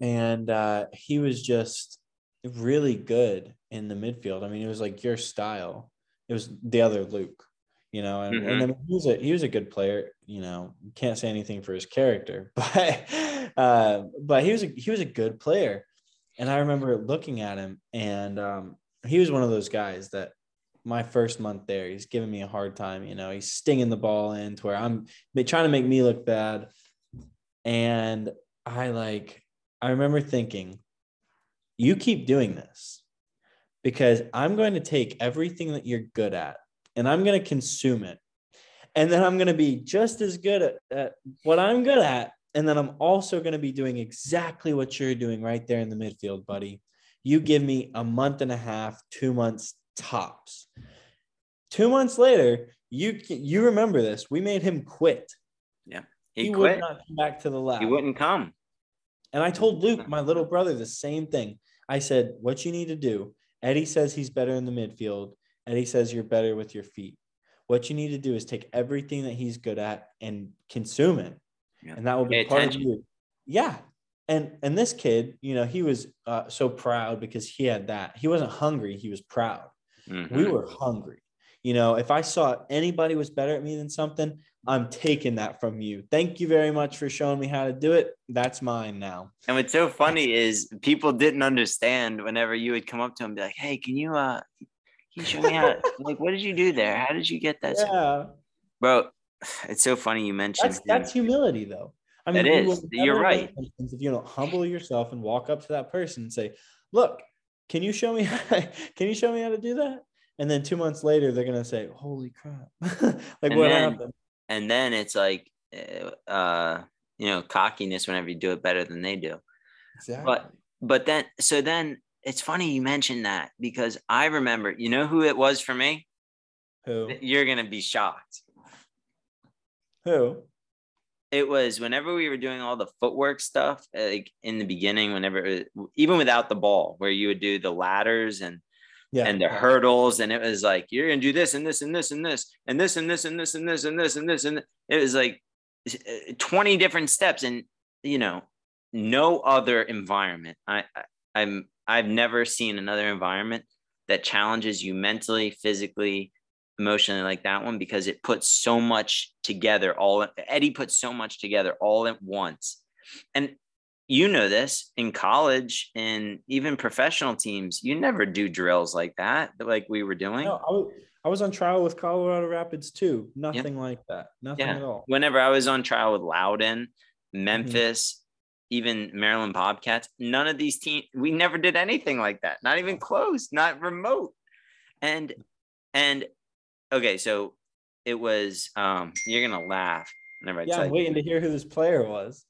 and uh, he was just really good in the midfield. I mean, it was like your style. It was the other Luke you know, and, mm-hmm. and then he was a he was a good player. You know, can't say anything for his character, but uh, but he was a he was a good player. And I remember looking at him, and um, he was one of those guys that my first month there, he's giving me a hard time. You know, he's stinging the ball in to where I'm trying to make me look bad. And I like, I remember thinking, you keep doing this because I'm going to take everything that you're good at and I'm going to consume it. And then I'm going to be just as good at, at what I'm good at. And then I'm also going to be doing exactly what you're doing right there in the midfield, buddy. You give me a month and a half, two months tops. Two months later, you you remember this. We made him quit. Yeah, he, he would not come back to the lab. He wouldn't come. And I told Luke, my little brother, the same thing. I said, "What you need to do." Eddie says he's better in the midfield. Eddie says you're better with your feet. What you need to do is take everything that he's good at and consume it. Yeah. And that will be Pay part attention. of you. Yeah. And and this kid, you know, he was uh, so proud because he had that. He wasn't hungry, he was proud. Mm-hmm. We were hungry. You know, if I saw anybody was better at me than something, I'm taking that from you. Thank you very much for showing me how to do it. That's mine now. And what's so funny is people didn't understand whenever you would come up to them be like, "Hey, can you uh he showed me how. like, what did you do there? How did you get that? Yeah, bro. It's so funny you mentioned. That's, that's humility, though. I mean, it is. You You're right. If you don't humble yourself and walk up to that person and say, "Look, can you show me? How, can you show me how to do that?" And then two months later, they're gonna say, "Holy crap! like and what then, happened?" And then it's like, uh, you know, cockiness whenever you do it better than they do. Exactly. But but then so then it's funny you mentioned that because I remember, you know who it was for me? Who? You're gonna be shocked. Who? It was whenever we were doing all the footwork stuff, like in the beginning, whenever even without the ball, where you would do the ladders and Yeah. and the hurdles, and it was like you're gonna do this and this and this and this and this and this and this and this and this and this and it was like uh, 20 different steps and you know no other environment. I, I i'm i've never seen another environment that challenges you mentally physically emotionally like that one because it puts so much together all eddie puts so much together all at once. And you know this in college and even professional teams you never do drills like that like we were doing No, I was, I was on trial with Colorado Rapids too. Nothing like that. Nothing Yeah. at all. whenever I was on trial with Loudoun, Memphis, even Maryland Bobcats, none of these teams, we never did anything like that. Not even close, not remote. And, and okay, so it was, um, you're going to laugh whenever I yeah, I'm you. waiting to hear who this player was.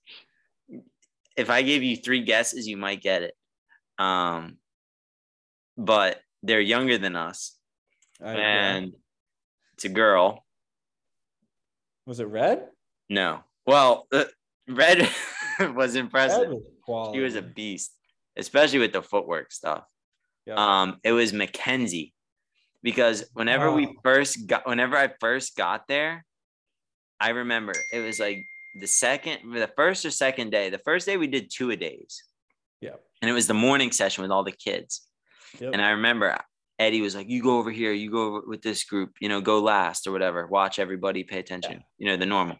If I gave you three guesses, you might get it. Um, but they're younger than us I- and it's a girl. was it Red? No. Well, uh, Red was impressive. Red was. She was a beast, especially with the footwork stuff. Yeah. Um, it was Mackenzie because whenever we Oh. first got, whenever I first got there, I remember it was like the second, the first or second day. The first day we did two a days, yeah. and it was the morning session with all the kids. Yep. And I remember Eddie was like, "You go over here, you go over with this group, you know, go last or whatever. Watch everybody, pay attention. You know, the normal."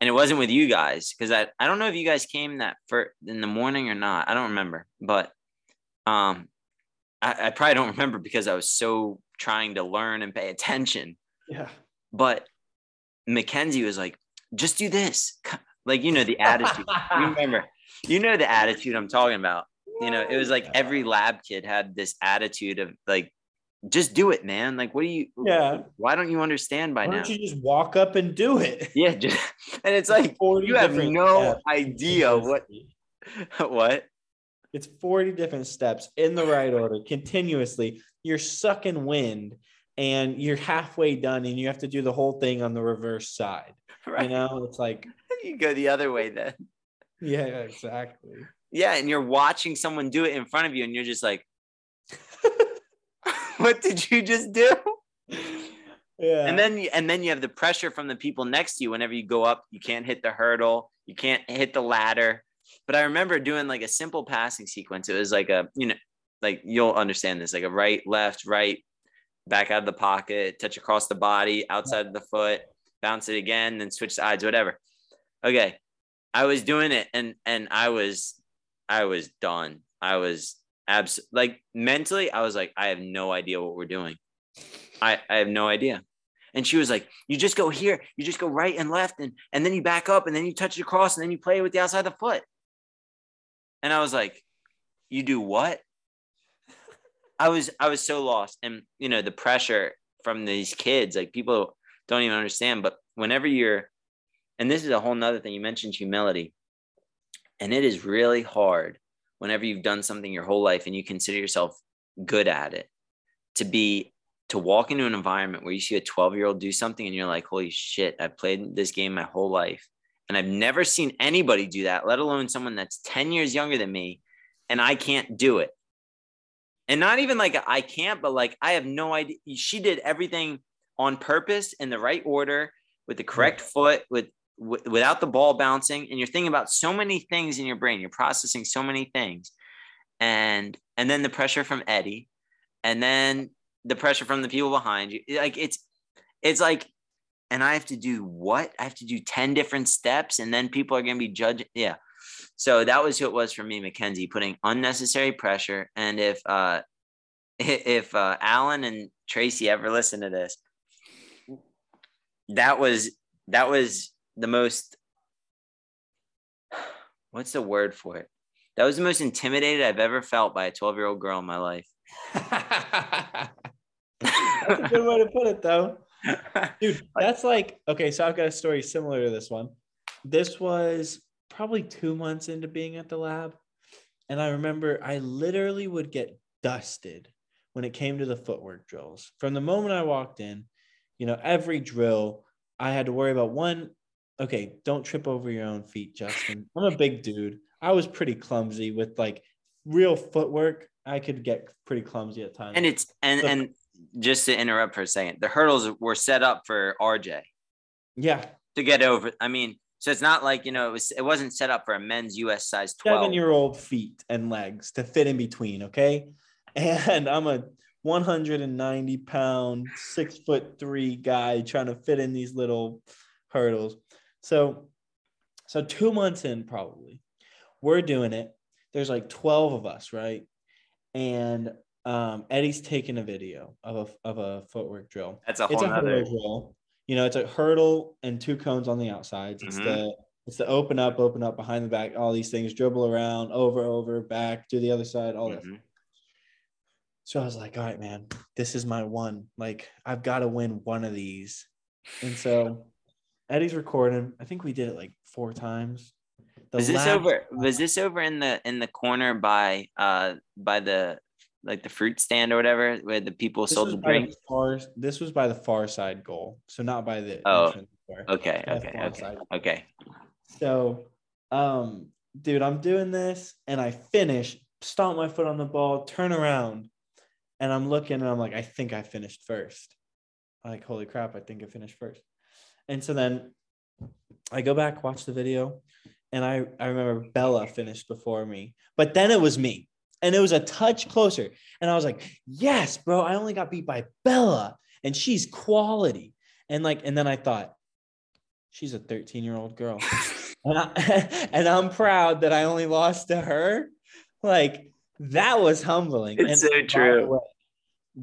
And it wasn't with you guys because I I don't know if you guys came that for in the morning or not. I don't remember, but um, I, I probably don't remember because I was so trying to learn and pay attention. Yeah. But Mackenzie was like, "Just do this," like you know the attitude. you remember, you know the attitude I'm talking about you know it was like every lab kid had this attitude of like just do it man like what do you Yeah. why don't you understand by now? Why now don't you just walk up and do it? yeah just, and it's like 40 you have no steps. idea what what It's 40 different steps in the right order continuously. You're sucking wind and you're halfway done and you have to do the whole thing on the reverse side. right. You know, it's like, you go the other way then. Yeah, exactly. yeah and you're watching someone do it in front of you and you're just like what did you just do? Yeah. and then you, and then you have the pressure from the people next to you whenever you go up you can't hit the hurdle you can't hit the ladder. But i remember doing like a simple passing sequence. It was like a you know like you'll understand this like a right left right back out of the pocket touch across the body outside of the foot bounce it again then switch sides whatever okay i was doing it and and i was i was done i was abs like mentally i was like i have no idea what we're doing I, I have no idea. And she was like, you just go here, you just go right and left, and, and then you back up, and then you touch it across, and then you play with the outside of the foot. And I was like, you do what? I was I was so lost. And you know, the pressure from these kids, like people don't even understand. But whenever you're, and this is a whole nother thing, you mentioned humility. And it is really hard whenever you've done something your whole life and you consider yourself good at it to be to walk into an environment where you see a 12 year old do something and you're like, holy shit, I've played this game my whole life. And I've never seen anybody do that, let alone someone that's 10 years younger than me. And I can't do it. And not even like I can't, but like I have no idea. She did everything on purpose in the right order with the correct foot, with, with without the ball bouncing. And you're thinking about so many things in your brain. You're processing so many things. And and then the pressure from Eddie. And then the pressure from the people behind you. Like it's it's like, and I have to do what? I have to do 10 different steps, and then people are gonna be judging. Yeah. So that was who it was for me, Mackenzie, putting unnecessary pressure. And if uh if uh Alan and Tracy ever listen to this, that was that was the most what's the word for it? That was the most intimidated I've ever felt by a 12 year old girl in my life. That's a good way to put it, though. Dude, that's like, okay, so I've got a story similar to this one. This was probably two months into being at the lab. And I remember I literally would get dusted when it came to the footwork drills. From the moment I walked in, you know, every drill, I had to worry about one. Okay, don't trip over your own feet, Justin. I'm a big dude. I was pretty clumsy with like real footwork. I could get pretty clumsy at times. And it's and So- and just to interrupt for a second, the hurdles were set up for RJ yeah, to get over. I mean, so it's not like you know it was it wasn't set up for a men's US size twelve. seven year old feet and legs to fit in between. Okay. And I'm a 190 pound, six foot three guy trying to fit in these little hurdles. So, so two months in, probably, we're doing it. There's like 12 of us, right? And um, Eddie's taking a video of a, of a footwork drill. That's a It's whole a hurdle nother. drill. You know, it's a hurdle and two cones on the outsides. It's Mhm. the it's the open up, open up, behind the back, all these things, dribble around, over, over, back, do the other side, all that. So I was like, all right, man, this is my one. Like, I've got to win one of these. And so Eddie's recording. I think we did it like four times. The Was this over? Was this over in the in the corner by uh by the like the fruit stand or whatever where the people This sold the by the far, this was by the far side goal. So not by the Oh, door. Okay, okay, okay, okay. So, um, dude, I'm doing this and I finish, stomp my foot on the ball, turn around, and I'm looking and I'm like, I think I finished first. Like, holy crap, I think I finished first. And so then I go back, watch the video, and I, I remember Bella finished before me, but then it was me. And it was a touch closer. And I was like, yes, bro, I only got beat by Bella, and she's quality. And like, and then I thought, she's a 13 year old girl and, I, and I'm proud that I only lost to her. Like that was humbling. It's And so true. way,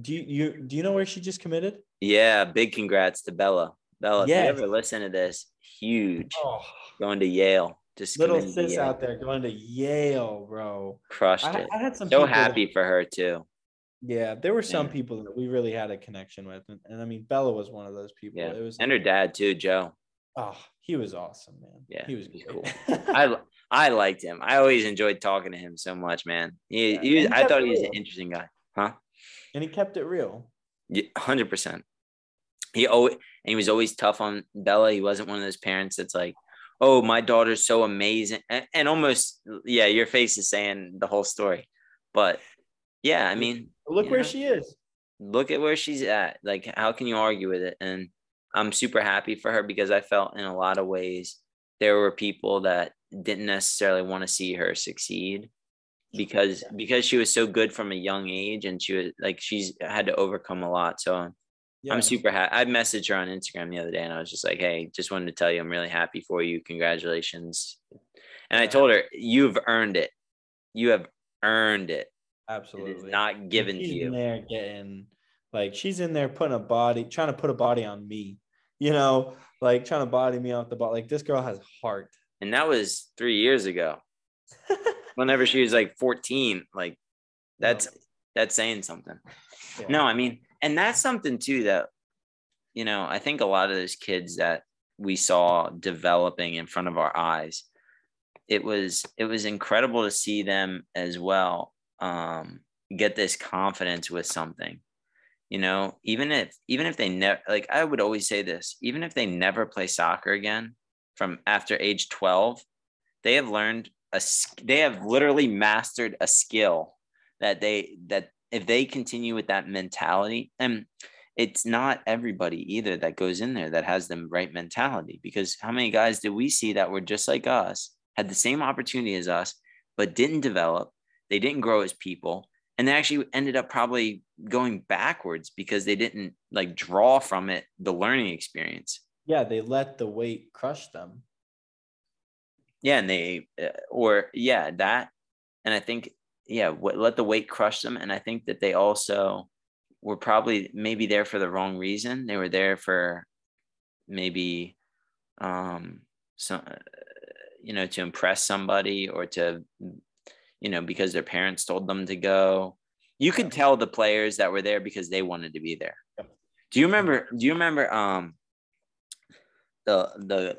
Do you, you do you know where she just committed? Yeah, big congrats to Bella. Bella, if you ever listen to this, huge. Oh, Going to Yale. Just little sis out there going to Yale, bro. Crushed I, it. I had some So people that- happy for her too. yeah, there were some Yeah. people that we really had a connection with, and, and I mean Bella was one of those people. Yeah. It was And her dad too, Joe. Oh, he was awesome, man. Yeah, he was great. I I liked him. I always enjoyed talking to him so much, man. He, Yeah, he was, he I thought he was an interesting guy. Huh? and he kept it real. hundred percent. He always and he was always tough on Bella. He wasn't one of those parents that's like, "Oh, my daughter's so amazing," and, and almost, yeah, your face is saying the whole story. But yeah, I mean, Look where know? she is. look at where she's at. Like, how can you argue with it? And I'm super happy for her because I felt in a lot of ways there were people that didn't necessarily want to see her succeed because because she was so good from a young age and she was like she's had to overcome a lot. So Yeah. I'm super happy. I messaged her on Instagram the other day and I was just like, hey, just wanted to tell you I'm really happy for you. Congratulations. And I told her, you've earned it. You have earned it. Absolutely not given to she's you. In there getting like she's in there putting a body, trying to put a body on me. You know, like trying to body me off the ball. Like this girl has heart. And that was three years ago. Whenever she was like 14, like that's that's saying something. Yeah. No, I mean, and that's something too that, you know, I think a lot of those kids that we saw developing in front of our eyes, it was it was incredible to see them as well um, get this confidence with something. You know, even if even if they never like, I would always say this: even if they never play soccer again from after age twelve, they have learned a they have literally mastered a skill that they that if they continue with that mentality and it's not everybody either that goes in there that has the right mentality because how many guys did we see that were just like us had the same opportunity as us but didn't develop they didn't grow as people and they actually ended up probably going backwards because they didn't like draw from it the learning experience Yeah, they let the weight crush them. yeah and they uh, or yeah that and i think yeah what, let the weight crush them and i think that they also were probably maybe there for the wrong reason they were there for maybe um some uh, you know to impress somebody or to you know because their parents told them to go you could tell the players that were there because they wanted to be there do you remember do you remember um the the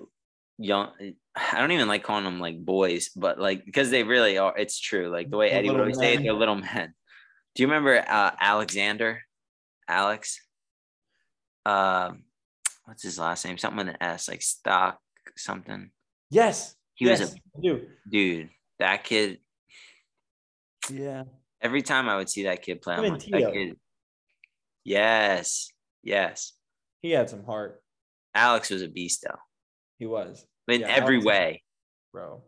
young I don't even like calling them like boys, but like because they really are. It's true. Like the way They're Eddie would always say they're little men. Do you remember uh, Alexander? Alex? Um, what's his last name? Something with an S, like Stock something. Yes. He was yes, a I do. dude. That kid. Yeah. Every time I would see that kid play, like, that kid. Yes, yes. He had some heart. Alex was a beast though, He was, in Yeah, every Alex- way. bro.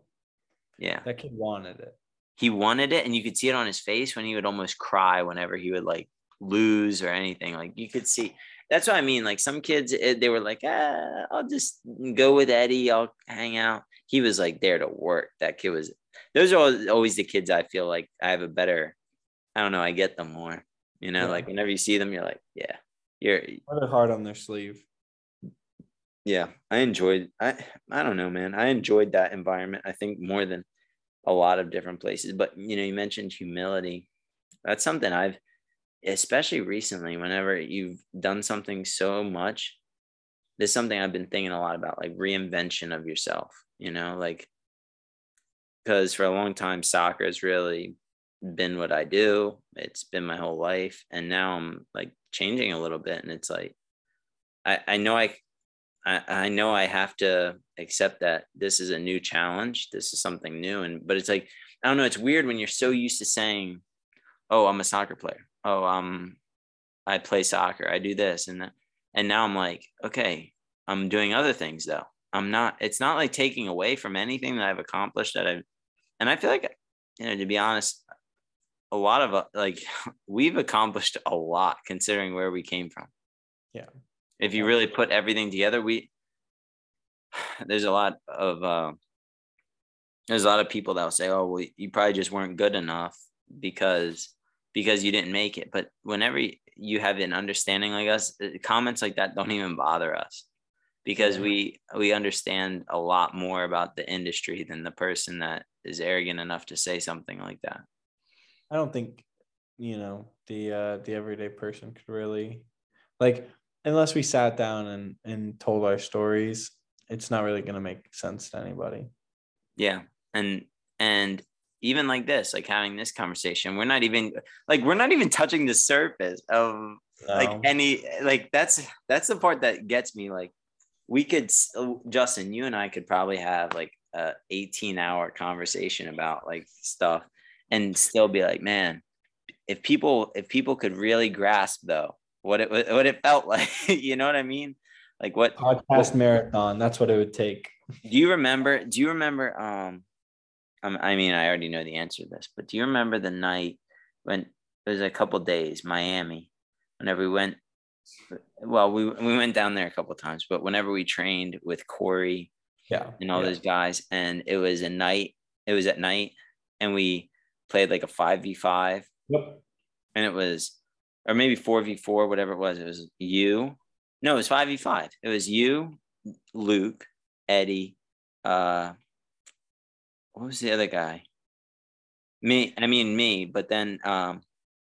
Yeah, That kid wanted it. he wanted it, and you could see it on his face when he would almost cry whenever he would like lose or anything. Like you could see. That's what I mean. Like some kids, it, they were like, ah, I'll just go with Eddie. I'll hang out. He was like there to work. That kid was. Those are always the kids I feel like I have a better. I don't know. I get them more. You know, Yeah. like whenever you see them, you're like, yeah, you're Put heart on their sleeve. yeah i enjoyed i i don't know man i enjoyed that environment i think more than a lot of different places but you know you mentioned humility that's something i've especially recently whenever you've done something so much there's something i've been thinking a lot about like reinvention of yourself you know like because for a long time soccer has really been what i do it's been my whole life and now i'm like changing a little bit and it's like i i know i I, know I have to accept that this is a new challenge. This is something new. And but it's like, I don't know, it's weird when you're so used to saying, Oh, I'm a soccer player. Oh, um, I play soccer. I do this and that. And now I'm like, okay, I'm doing other things though. I'm not, it's not like taking away from anything that I've accomplished that I've and I feel like, you know, to be honest, a lot of uh, like we've accomplished a lot considering where we came from. Yeah. If you really put everything together, we there's a lot of uh, there's a lot of people that will say, "Oh, well, you probably just weren't good enough because because you didn't make it." But whenever you have an understanding like us, uh, comments like that don't even bother us because we we understand a lot more about the industry than the person that is arrogant enough to say something like that. I don't think, you know, the uh the everyday person could really like unless we sat down and and told our stories, it's not really gonna make sense to anybody. Yeah. And and even like this, like having this conversation, we're not even like we're not even touching the surface of No. like any like that's that's the part that gets me like we could uh, Justin, you and I could probably have like a 18 hour conversation about like stuff and still be like, man, if people if people could really grasp though what it what it felt like, you know what I mean? Like what podcast marathon, that's what it would take. do you remember do you remember um um, i mean i already know the answer to this but do you remember the night when it was a couple days miami whenever we went well we, we went down there a couple times but whenever we trained with corey Yeah. and all yeah. those guys and it was a night it was at night and we played like a 5v5 Yep. and it was or maybe 4v4 whatever it was it was you no it was 5v5 it was you luke eddie uh what was the other guy me i mean me but then um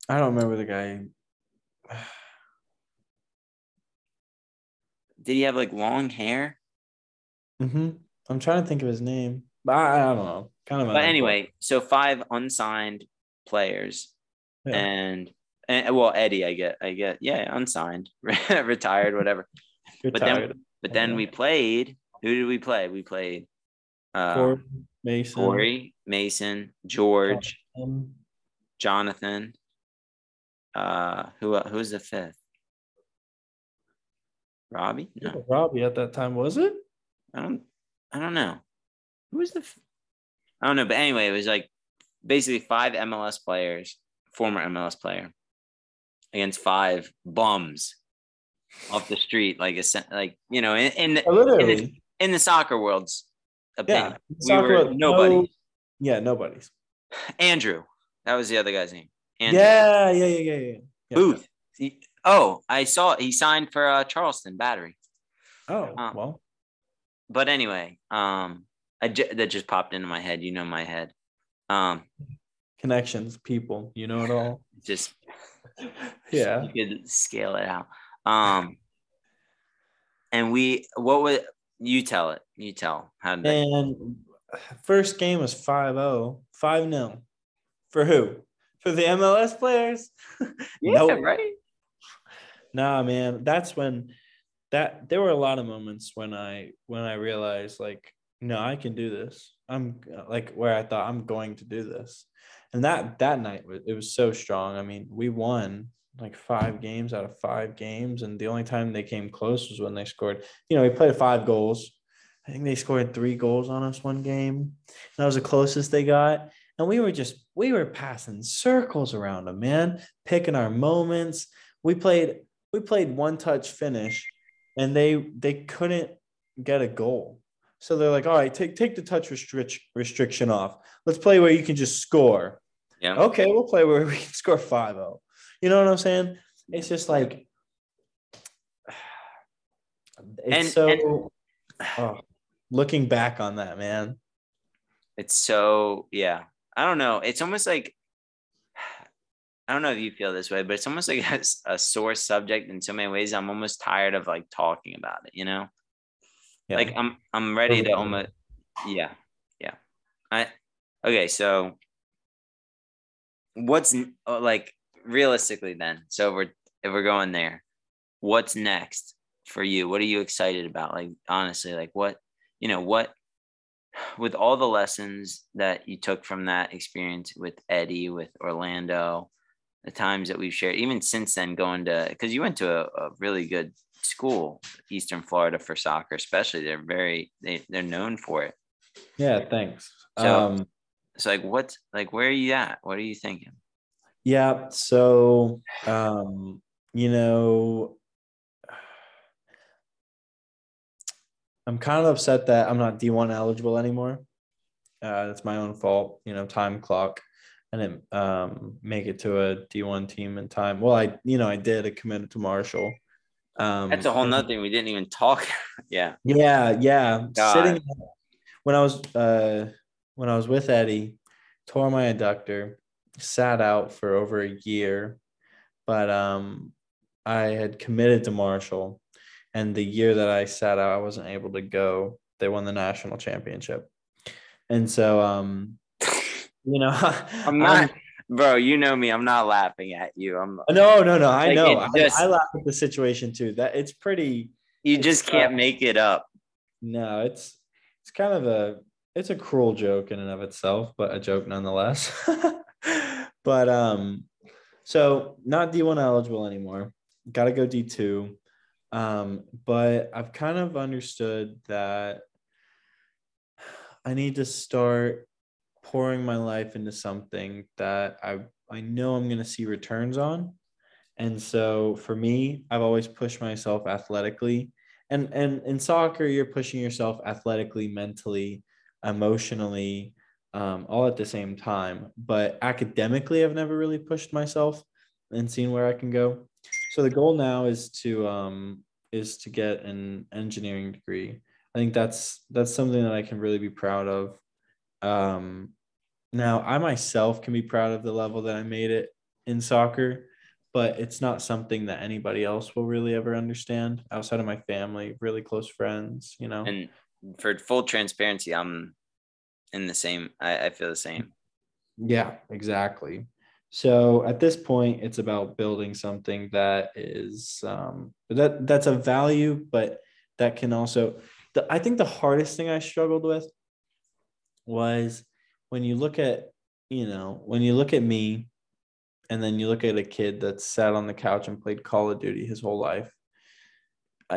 I don't remember the guy. Did he have like long hair Mm-hmm. I'm trying to think of his name, but I, I don't know. Kind of. but anyway so five unsigned players Yeah. and and well eddie i get i get yeah unsigned retired whatever but then but then Yeah. we played who did we play we played uh Corey, Mason. Corey, Mason, George, um, Jonathan. Uh, who who's the fifth? Robbie? No, Robbie at that time was it? I don't. I don't know. Who was the? F- I don't know. But anyway, it was like basically five MLS players, former MLS player, against five bums off the street, like a like you know, in in the, Oh, Literally. in the soccer world's opinion. Yeah. we Soccer were world, nobody. no- yeah, nobody's. Andrew, that was the other guy's name. Andrew. Yeah, yeah, yeah, yeah, yeah. yeah. Booth. He- oh, I saw he signed for uh, Charleston Battery. Oh, Uh, well. But anyway, um, I j- that just popped into my head. You know my head. Um, Connections, people, you know it all. just Yeah. you could scale it out. Um, and we, what would you tell it? You tell how did that? And first game was 5 0, 5 0. For who? For the MLS players? Yeah, right. Nah, man. That's when that there were a lot of moments when I when I realized like no I can do this. I'm like where I thought I'm going to do this. And that that night it was so strong. I mean we won like five games out of five games and the only time they came close was when they scored you know we played five goals. I think they scored three goals on us one game. That was the closest they got. And we were just we were passing circles around them man picking our moments. We played we played one touch finish and they they couldn't get a goal. So they're like, all right, take take the touch restrict, restriction off. Let's play where you can just score. Yeah. Okay, we'll play where we can score 5-0. You know what I'm saying? It's just like it's And- so and- oh, looking back on that, man. It's so yeah. I don't know. It's almost like I don't know if you feel this way, but it's almost like a sore subject in so many ways. I'm almost tired of like talking about it. You know, Yeah. like I'm I'm ready to almost yeah yeah. I okay. So what's uh, like realistically then? So if we're if we're going there, what's next for you? What are you excited about? Like honestly, like what you know what with all the lessons that you took from that experience with Eddie, with Orlando, the times that we've shared, even since then, going to because you went to a, a really good school, Eastern Florida for soccer, especially. They're very they they're known for it. yeah, thanks. So- um So like, what's like, where are you at? What are you thinking? Yeah. So, um, you know, I'm kind of upset that I'm not D1 eligible anymore. Uh, that's my own fault, you know, time clock. I didn't um, make it to a D1 team in time. Well, I, you know, I did. I committed to Marshall. Um, That's a whole and- nother thing we didn't even talk. yeah, yeah, yeah. God. Sitting when I was uh when I was with Eddie, tore my adductor, sat out for over a year, but um I had committed to Marshall, and the year that I sat out, I wasn't able to go. They won the national championship, and so um you know I'm not, bro. You know me. I'm not laughing at you. I'm. no, no, no. I Like, know. it I, I laugh at the situation too. That it's pretty. You just can't uh, make it up. No, it's it's kind of a it's a cruel joke in and of itself, but a joke nonetheless. but um, so not D one eligible anymore. Got to go D two. Um, but I've kind of understood that I need to start pouring my life into something that I I know I'm going to see returns on. And so for me, I've always pushed myself athletically. And and in soccer, you're pushing yourself athletically, mentally, emotionally, um, all at the same time. But academically, I've never really pushed myself and seen where I can go. So the goal now is to um, is to get an engineering degree. I think that's that's something that I can really be proud of. Um, now, I myself can be proud of the level that I made it in soccer, but it's not something that anybody else will really ever understand outside of my family, really close friends, you know. And for full transparency, I'm in the same. I, I feel the same. Yeah, exactly. So at this point, it's about building something that is um, that that's a value, but that can also. The, I think the hardest thing I struggled with was when you look at you know when you look at me, and then you look at a kid that sat on the couch and played Call of Duty his whole life.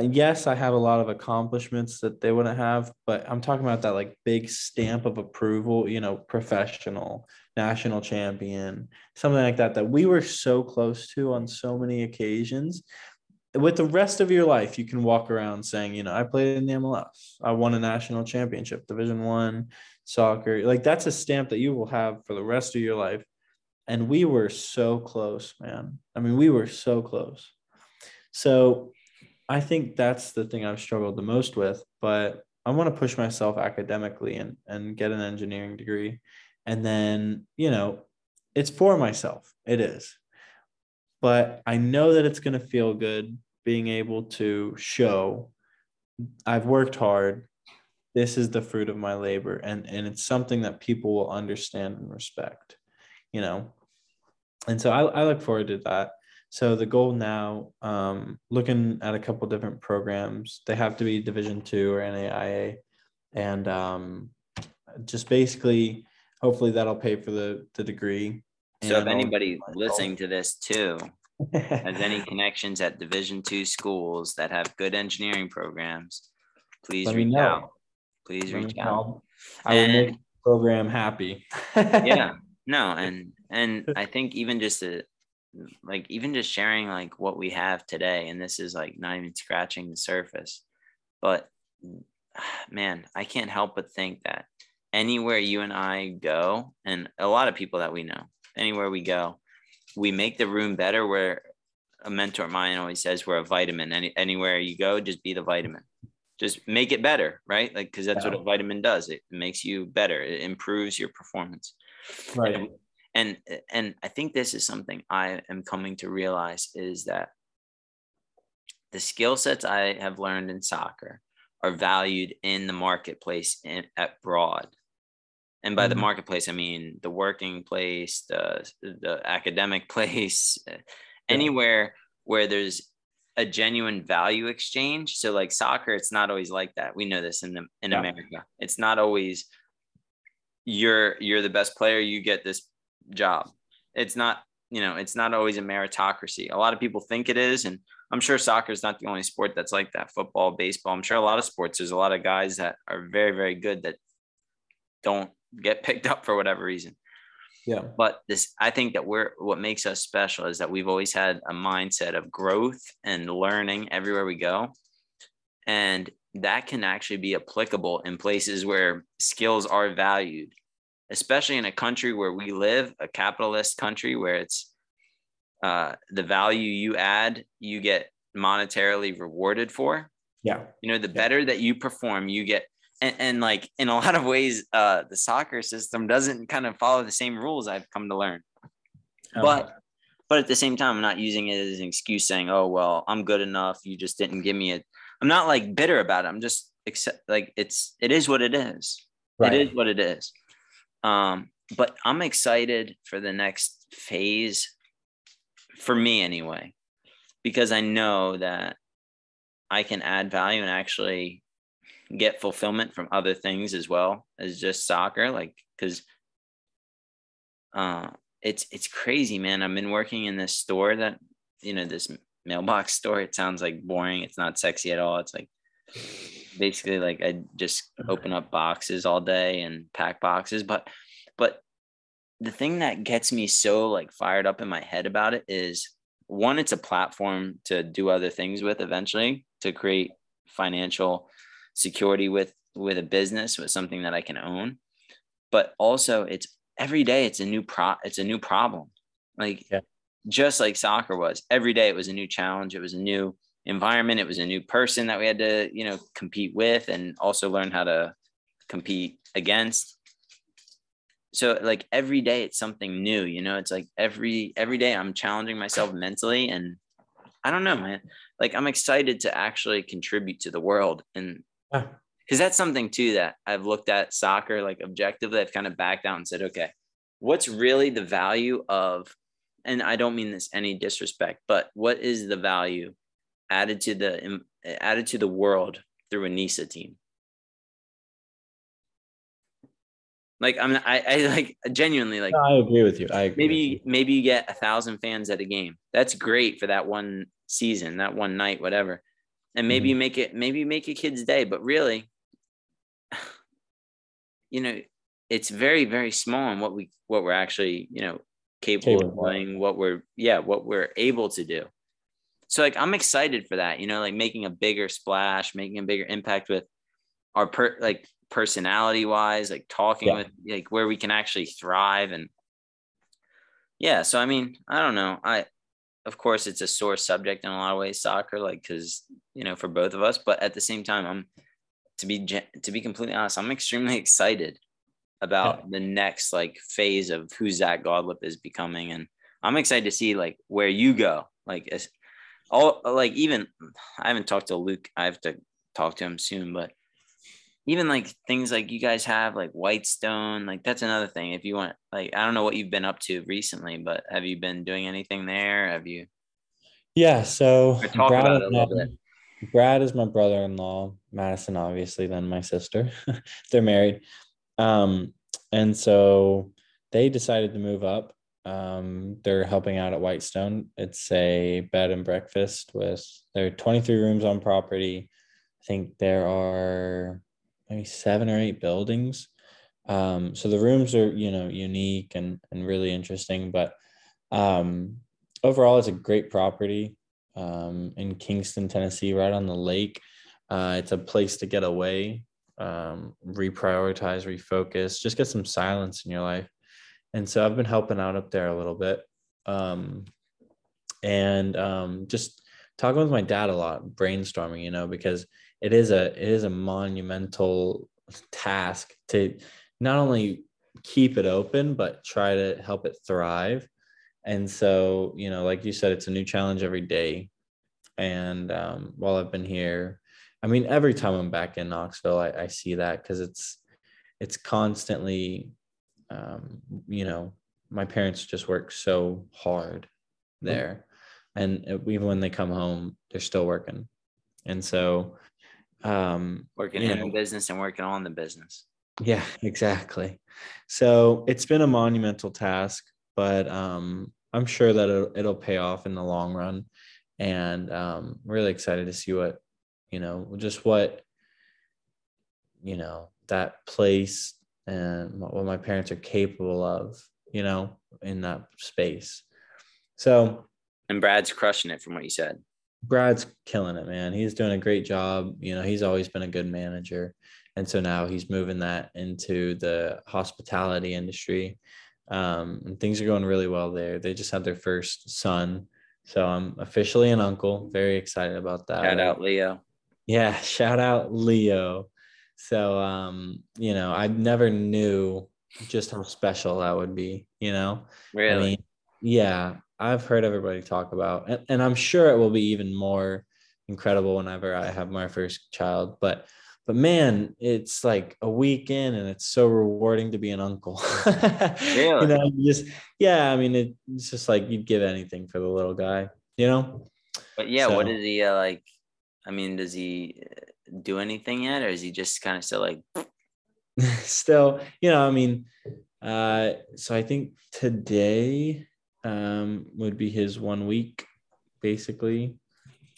Yes, I have a lot of accomplishments that they wouldn't have, but I'm talking about that like big stamp of approval, you know, professional, national champion, something like that, that we were so close to on so many occasions. With the rest of your life, you can walk around saying, you know, I played in the MLS, I won a national championship, Division One soccer. Like that's a stamp that you will have for the rest of your life. And we were so close, man. I mean, we were so close. So I think that's the thing I've struggled the most with, but I want to push myself academically and, and get an engineering degree. And then, you know, it's for myself. It is. But I know that it's going to feel good being able to show I've worked hard. This is the fruit of my labor. And, and it's something that people will understand and respect, you know? And so I, I look forward to that. So the goal now, um, looking at a couple different programs, they have to be Division two or NAIA, and um, just basically, hopefully that'll pay for the the degree. So if anybody listening to this too has any connections at Division two schools that have good engineering programs, please Let me reach know. out. Please reach out. I will make the program happy. yeah no and and i think even just to like even just sharing like what we have today and this is like not even scratching the surface but man i can't help but think that anywhere you and i go and a lot of people that we know anywhere we go we make the room better where a mentor of mine always says we're a vitamin Any, anywhere you go just be the vitamin just make it better right? Like because that's what a vitamin does. It makes you better. It improves your performance. Right. and, and and i think this is something i am coming to realize is that the skill sets i have learned in soccer are valued in the marketplace in, at broad. And by the Mhm. marketplace i mean the working place the the academic place uh, anywhere where there's a genuine value exchange. So like soccer it's not always like that. We know this in the in Yeah. america. It's not always you're you're the best player you get this job. It's not you know it's not always a meritocracy. A lot of people think it is and i'm sure soccer is not the only sport that's like that. Football baseball i'm sure a lot of sports there's a lot of guys that are very very good that don't get picked up for whatever reason Yeah. but this i think that we're what makes us special is that we've always had a mindset of growth and learning everywhere we go and that can actually be applicable in places where skills are valued especially in a country where we live a capitalist country where it's uh, the value you add you get monetarily rewarded for Yeah. you know the better that you perform you get and, and like in a lot of ways uh the soccer system doesn't kind of follow the same rules i've come to learn. But but at the same time i'm not using it as an excuse saying oh well i'm good enough. You just didn't give me it i'm not like bitter about it. I'm just accept like it's it is what it is. Right. it is what it is. Um but i'm excited for the next phase for me anyway because i know that i can add value and actually get fulfillment from other things as well as just soccer like because uh it's it's crazy man. I've been working in this store that you know this mailbox store. It sounds like boring. It's not sexy at all. It's like basically like i just open up boxes all day and pack boxes. But but the thing that gets me so like fired up in my head about it is one it's a platform to do other things with eventually to create financial security with with a business with something that i can own. But also it's every day it's a new pro it's a new problem. Like Yeah. just like soccer was every day it was a new challenge it was a new environment it was a new person that we had to you know compete with and also learn how to compete against. So like every day it's something new you know? It's like every every day i'm challenging myself mentally and i don't know man. Like i'm excited to actually contribute to the world and Yeah. because that's something too that i've looked at soccer like objectively i've kind of backed out and said okay what's really the value of and i don't mean this any disrespect but what is the value added to the added to the world through a nisa team like i'm i, I like genuinely like No, I agree with you. I agree. maybe you. maybe you get a thousand fans at a game that's great for that one season that one night whatever and maybe Mhm. you make it maybe you make a kid's day but really you know it's very very small in what we what we're actually you know capable of Capable of. doing what we're yeah what we're able to do so like i'm excited for that you know like making a bigger splash making a bigger impact with our per like personality wise like talking Yeah. with like where we can actually thrive and yeah so i mean i don't know i of course it's a sore subject in a lot of ways soccer like because you know for both of us but at the same time i'm to be to be completely honest i'm extremely excited about the next like phase of who zach gaudlip is becoming and i'm excited to see like where you go. Like all like even i haven't talked to luke i have to talk to him soon but even like things like you guys have like whitestone like that's another thing if you want like i don't know what you've been up to recently but have you been doing anything there have you Yeah, so Brad, about it a little I- Brad is my brother-in-law. Madison, obviously, then my sister. They're married, um, and so they decided to move up. Um, they're helping out at Whitestone. It's a bed and breakfast with there are 23 rooms on property. I think there are maybe seven or eight buildings. Um, so the rooms are you know unique and and really interesting, but um, overall, it's a great property um, in Kingston, Tennessee, right on the lake. Uh, it's a place to get away, um, reprioritize, refocus, just get some silence in your life. And so I've been helping out up there a little bit, um, and um, just talking with my dad a lot, brainstorming. You know, because it is a it is a monumental task to not only keep it open but try to help it thrive. And so you know like you said it's a new challenge every day. And um, while i've been here i mean every time i'm back in knoxville i, I see that because it's it's constantly um, you know my parents just work so hard there. And even when they come home they're still working. And so um working in know, the business and working on the business. yeah, exactly. So it's been a monumental task, but um, I'm sure that it'll, it'll pay off in the long run. And um, really excited to see what, you know, just what, you know, that place and what what my parents are capable of, you know, in that space. So And Brad's crushing it from what you said. Brad's killing it, man. He's doing a great job. You know, he's always been a good manager. And so now he's moving that into the hospitality industry. Um, and things are going really well there. They just had their first son. So I'm officially an uncle. Very excited about that. Shout out Leo. Yeah, shout out Leo. So um, you know, I never knew just how special that would be, you know. Really? I mean, yeah, I've heard everybody talk about, and, and I'm sure it will be even more incredible whenever I have my first child. But, but man, it's like a weekend, and it's so rewarding to be an uncle. Really? You know, just yeah. I mean, it, it's just like you'd give anything for the little guy. You know. but yeah, what so- is he uh, like? I mean, does he uh, do anything yet, or is he just kind of still like? still you know i mean uh so i think today um would be his one week basically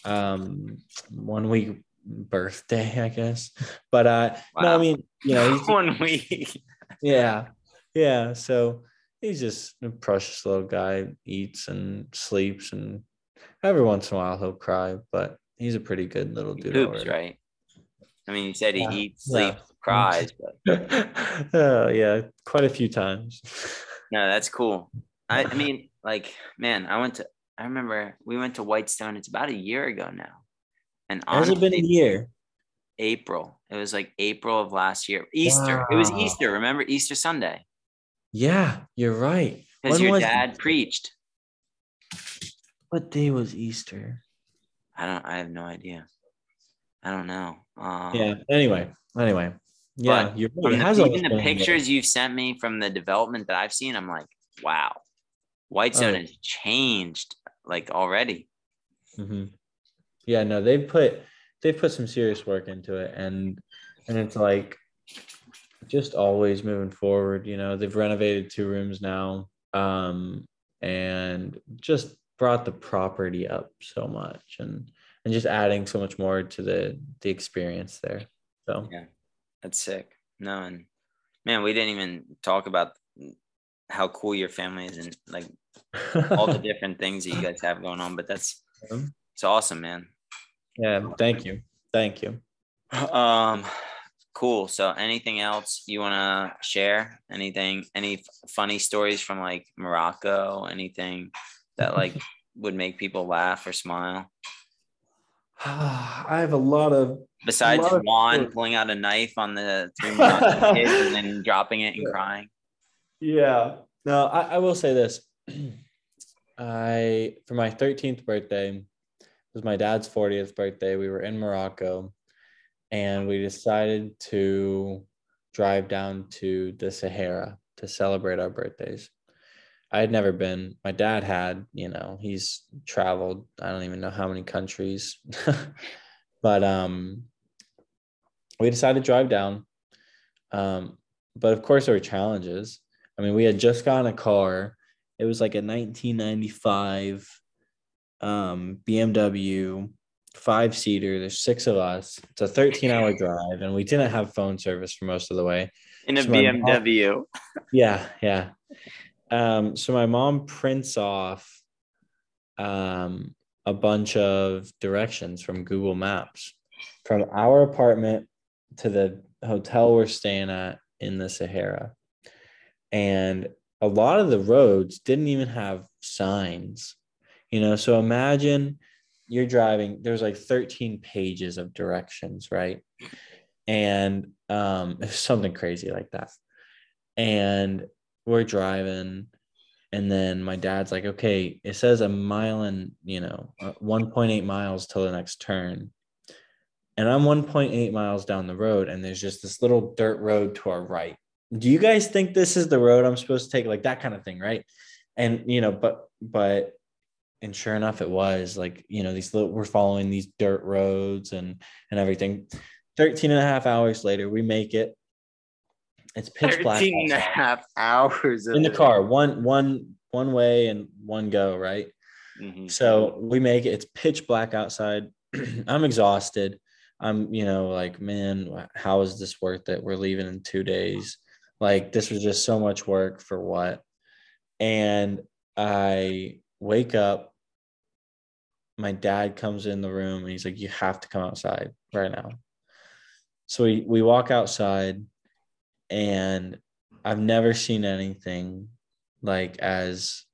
um one week birthday i guess but uh no i mean you know he's, one week? yeah yeah so he's just a precious little guy eats and sleeps and every once in a while he'll cry but he's a pretty good little dude poops, already. right? I mean, you said he Yeah, eats, yeah. sleeps, cries, but oh yeah quite a few times no, that's cool. I, I mean, like, man, I went to. I remember we went to Whitestone. It's about a year ago now, and has it been a year April. It was like April of last year. Easter. It was Easter. Remember Easter Sunday? Yeah, you're right. Because your was dad Easter? preached. What day was Easter? I don't. I have no idea. I don't know. Um, Yeah. Anyway, anyway. Yeah, you're right. It the, even the been a year. pictures you've sent me from the development that I've seen, I'm like, wow, Whitestone Oh. has changed like already. Mhm. Yeah, no, they've put they've put some serious work into it, and and it's like just always moving forward. You know, they've renovated two rooms now, um, and just brought the property up so much, and and just adding so much more to the the experience there. So yeah, That's sick. No, and man, we didn't even talk about how cool your family is and like all the different things that you guys have going on. But that's it's awesome, man. yeah, thank you, thank you. Um, cool. So, anything else you want to share? Anything? Any funny stories from like Morocco? Anything that like would make people laugh or smile? I have a lot of Besides lot Juan stories. pulling out a knife on the three kids and then dropping it and Yeah. crying. Yeah. No, I, I will say this. I for my 13th birthday, it was my dad's 40th birthday. We were in Morocco and we decided to drive down to the Sahara to celebrate our birthdays. I had never been. My dad had, you know, he's traveled. I don't even know how many countries, but um, we decided to drive down. Um, but of course, there were challenges. I mean, we had just gotten a car. It was like a 1995 um, BMW five seater. There's six of us. It's a 13 hour drive, and we didn't have phone service for most of the way. In a So BMW. mom- yeah, yeah. Um, so my mom prints off um, a bunch of directions from Google Maps from our apartment to the hotel we're staying at in the Sahara. And a lot of the roads didn't even have signs, you know. So imagine you're driving, there's like 13 pages of directions, right? And um, something crazy like that. And we're driving and then my dad's like okay it says a mile and you know uh, 1.8 miles till the next turn and i'm 1.8 miles down the road and there's just this little dirt road to our right do you guys think this is the road i'm supposed to take? Like that kind of thing right? And you know but but and sure enough it was like you know these little we're following these dirt roads and and everything. 13 and a half hours later we make it. It's pitch black 13 and a half hours in the it. car one one one way and one go right? Mhm. so we make it. It's pitch black outside. I'm exhausted. I'm you know like man how is this worth it? We're leaving in two days like this was just so much work for what and i wake up my dad comes in the room and he's like you have to come outside right now so we we walk outside and I've never seen anything like as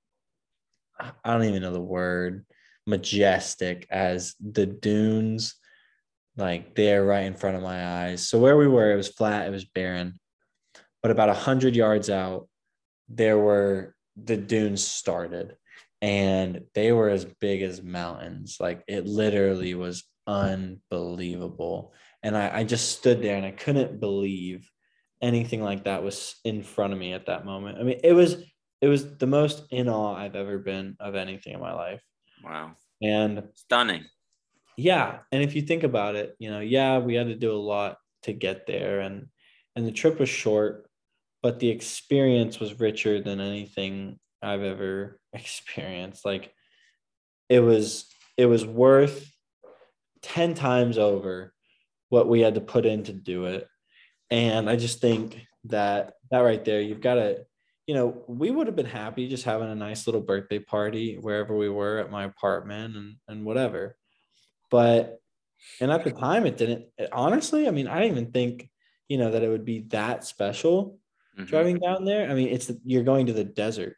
I don't even know the word majestic as the dunes like they're right in front of my eyes. So where we were, it was flat, it was barren. But about a hundred yards out, there were the dunes started and they were as big as mountains. Like it literally was unbelievable. And I, I just stood there and I couldn't believe anything like that was in front of me at that moment. I mean, it was it was the most in awe I've ever been of anything in my life. Wow. And Stunning. yeah, and if you think about it, you know, yeah, we had to do a lot to get there and and the trip was short, but the experience was richer than anything I've ever experienced. Like it was it was worth 10 times over what we had to put in to do it. And I just think that that right there, you've got to, you know, we would have been happy just having a nice little birthday party wherever we were at my apartment and, and whatever. But, and at the time, it didn't, honestly, I mean, I didn't even think, you know, that it would be that special Mhm. driving down there. I mean, it's, you're going to the desert.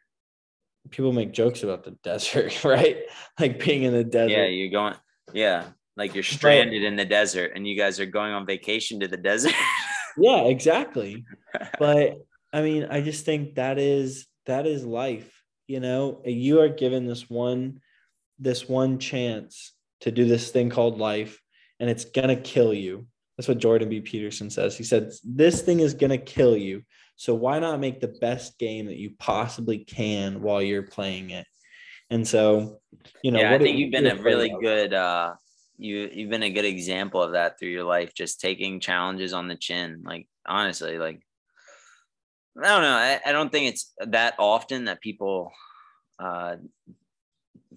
People make jokes about the desert, right? Like being in the desert. Yeah, you're going. Yeah, like you're stranded in the desert, and you guys are going on vacation to the desert. yeah exactly but i mean i just think that is that is life you know you are given this one this one chance to do this thing called life and it's gonna kill you that's what jordan b peterson says he said this thing is gonna kill you so why not make the best game that you possibly can while you're playing it and so you know yeah, I think you've been a really of? good. uh you you've been a good example of that through your life, just taking challenges on the chin. Like honestly, like I don't know. I, I don't think it's that often that people uh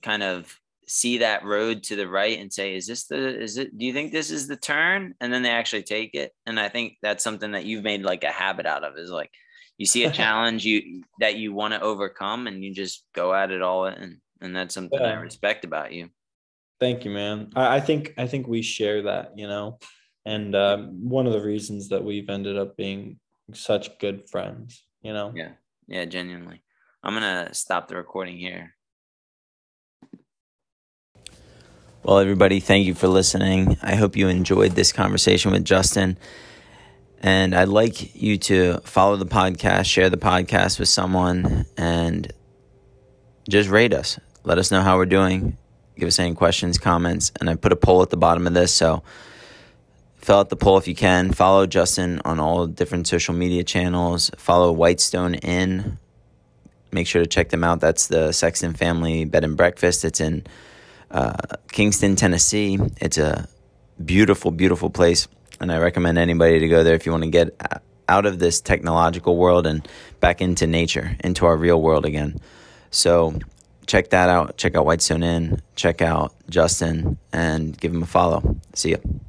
kind of see that road to the right and say, is this the is it do you think this is the turn? And then they actually take it. And I think that's something that you've made like a habit out of is like you see a challenge you that you want to overcome and you just go at it all in. And that's something I respect about you. Thank you, man. I, I think I think we share that, you know, and um, one of the reasons that we've ended up being such good friends, you know. Yeah. Yeah, genuinely. I'm gonna stop the recording here. Well, everybody, thank you for listening. I hope you enjoyed this conversation with Justin. And I'd like you to follow the podcast, share the podcast with someone, and just rate us. Let us know how we're doing. Give us any questions, comments. And I put a poll at the bottom of this. So fill out the poll if you can. Follow Justin on all different social media channels. Follow Whitestone Inn. make sure to check them out. That's the Sexton Family Bed and Breakfast. It's in uh, Kingston, Tennessee. It's a beautiful, beautiful place, and I recommend anybody to go there if you want to get out of this technological world and back into nature, into our real world again. So check that out. Check out Whitestone Inn. Check out Justin and give him a follow. See you.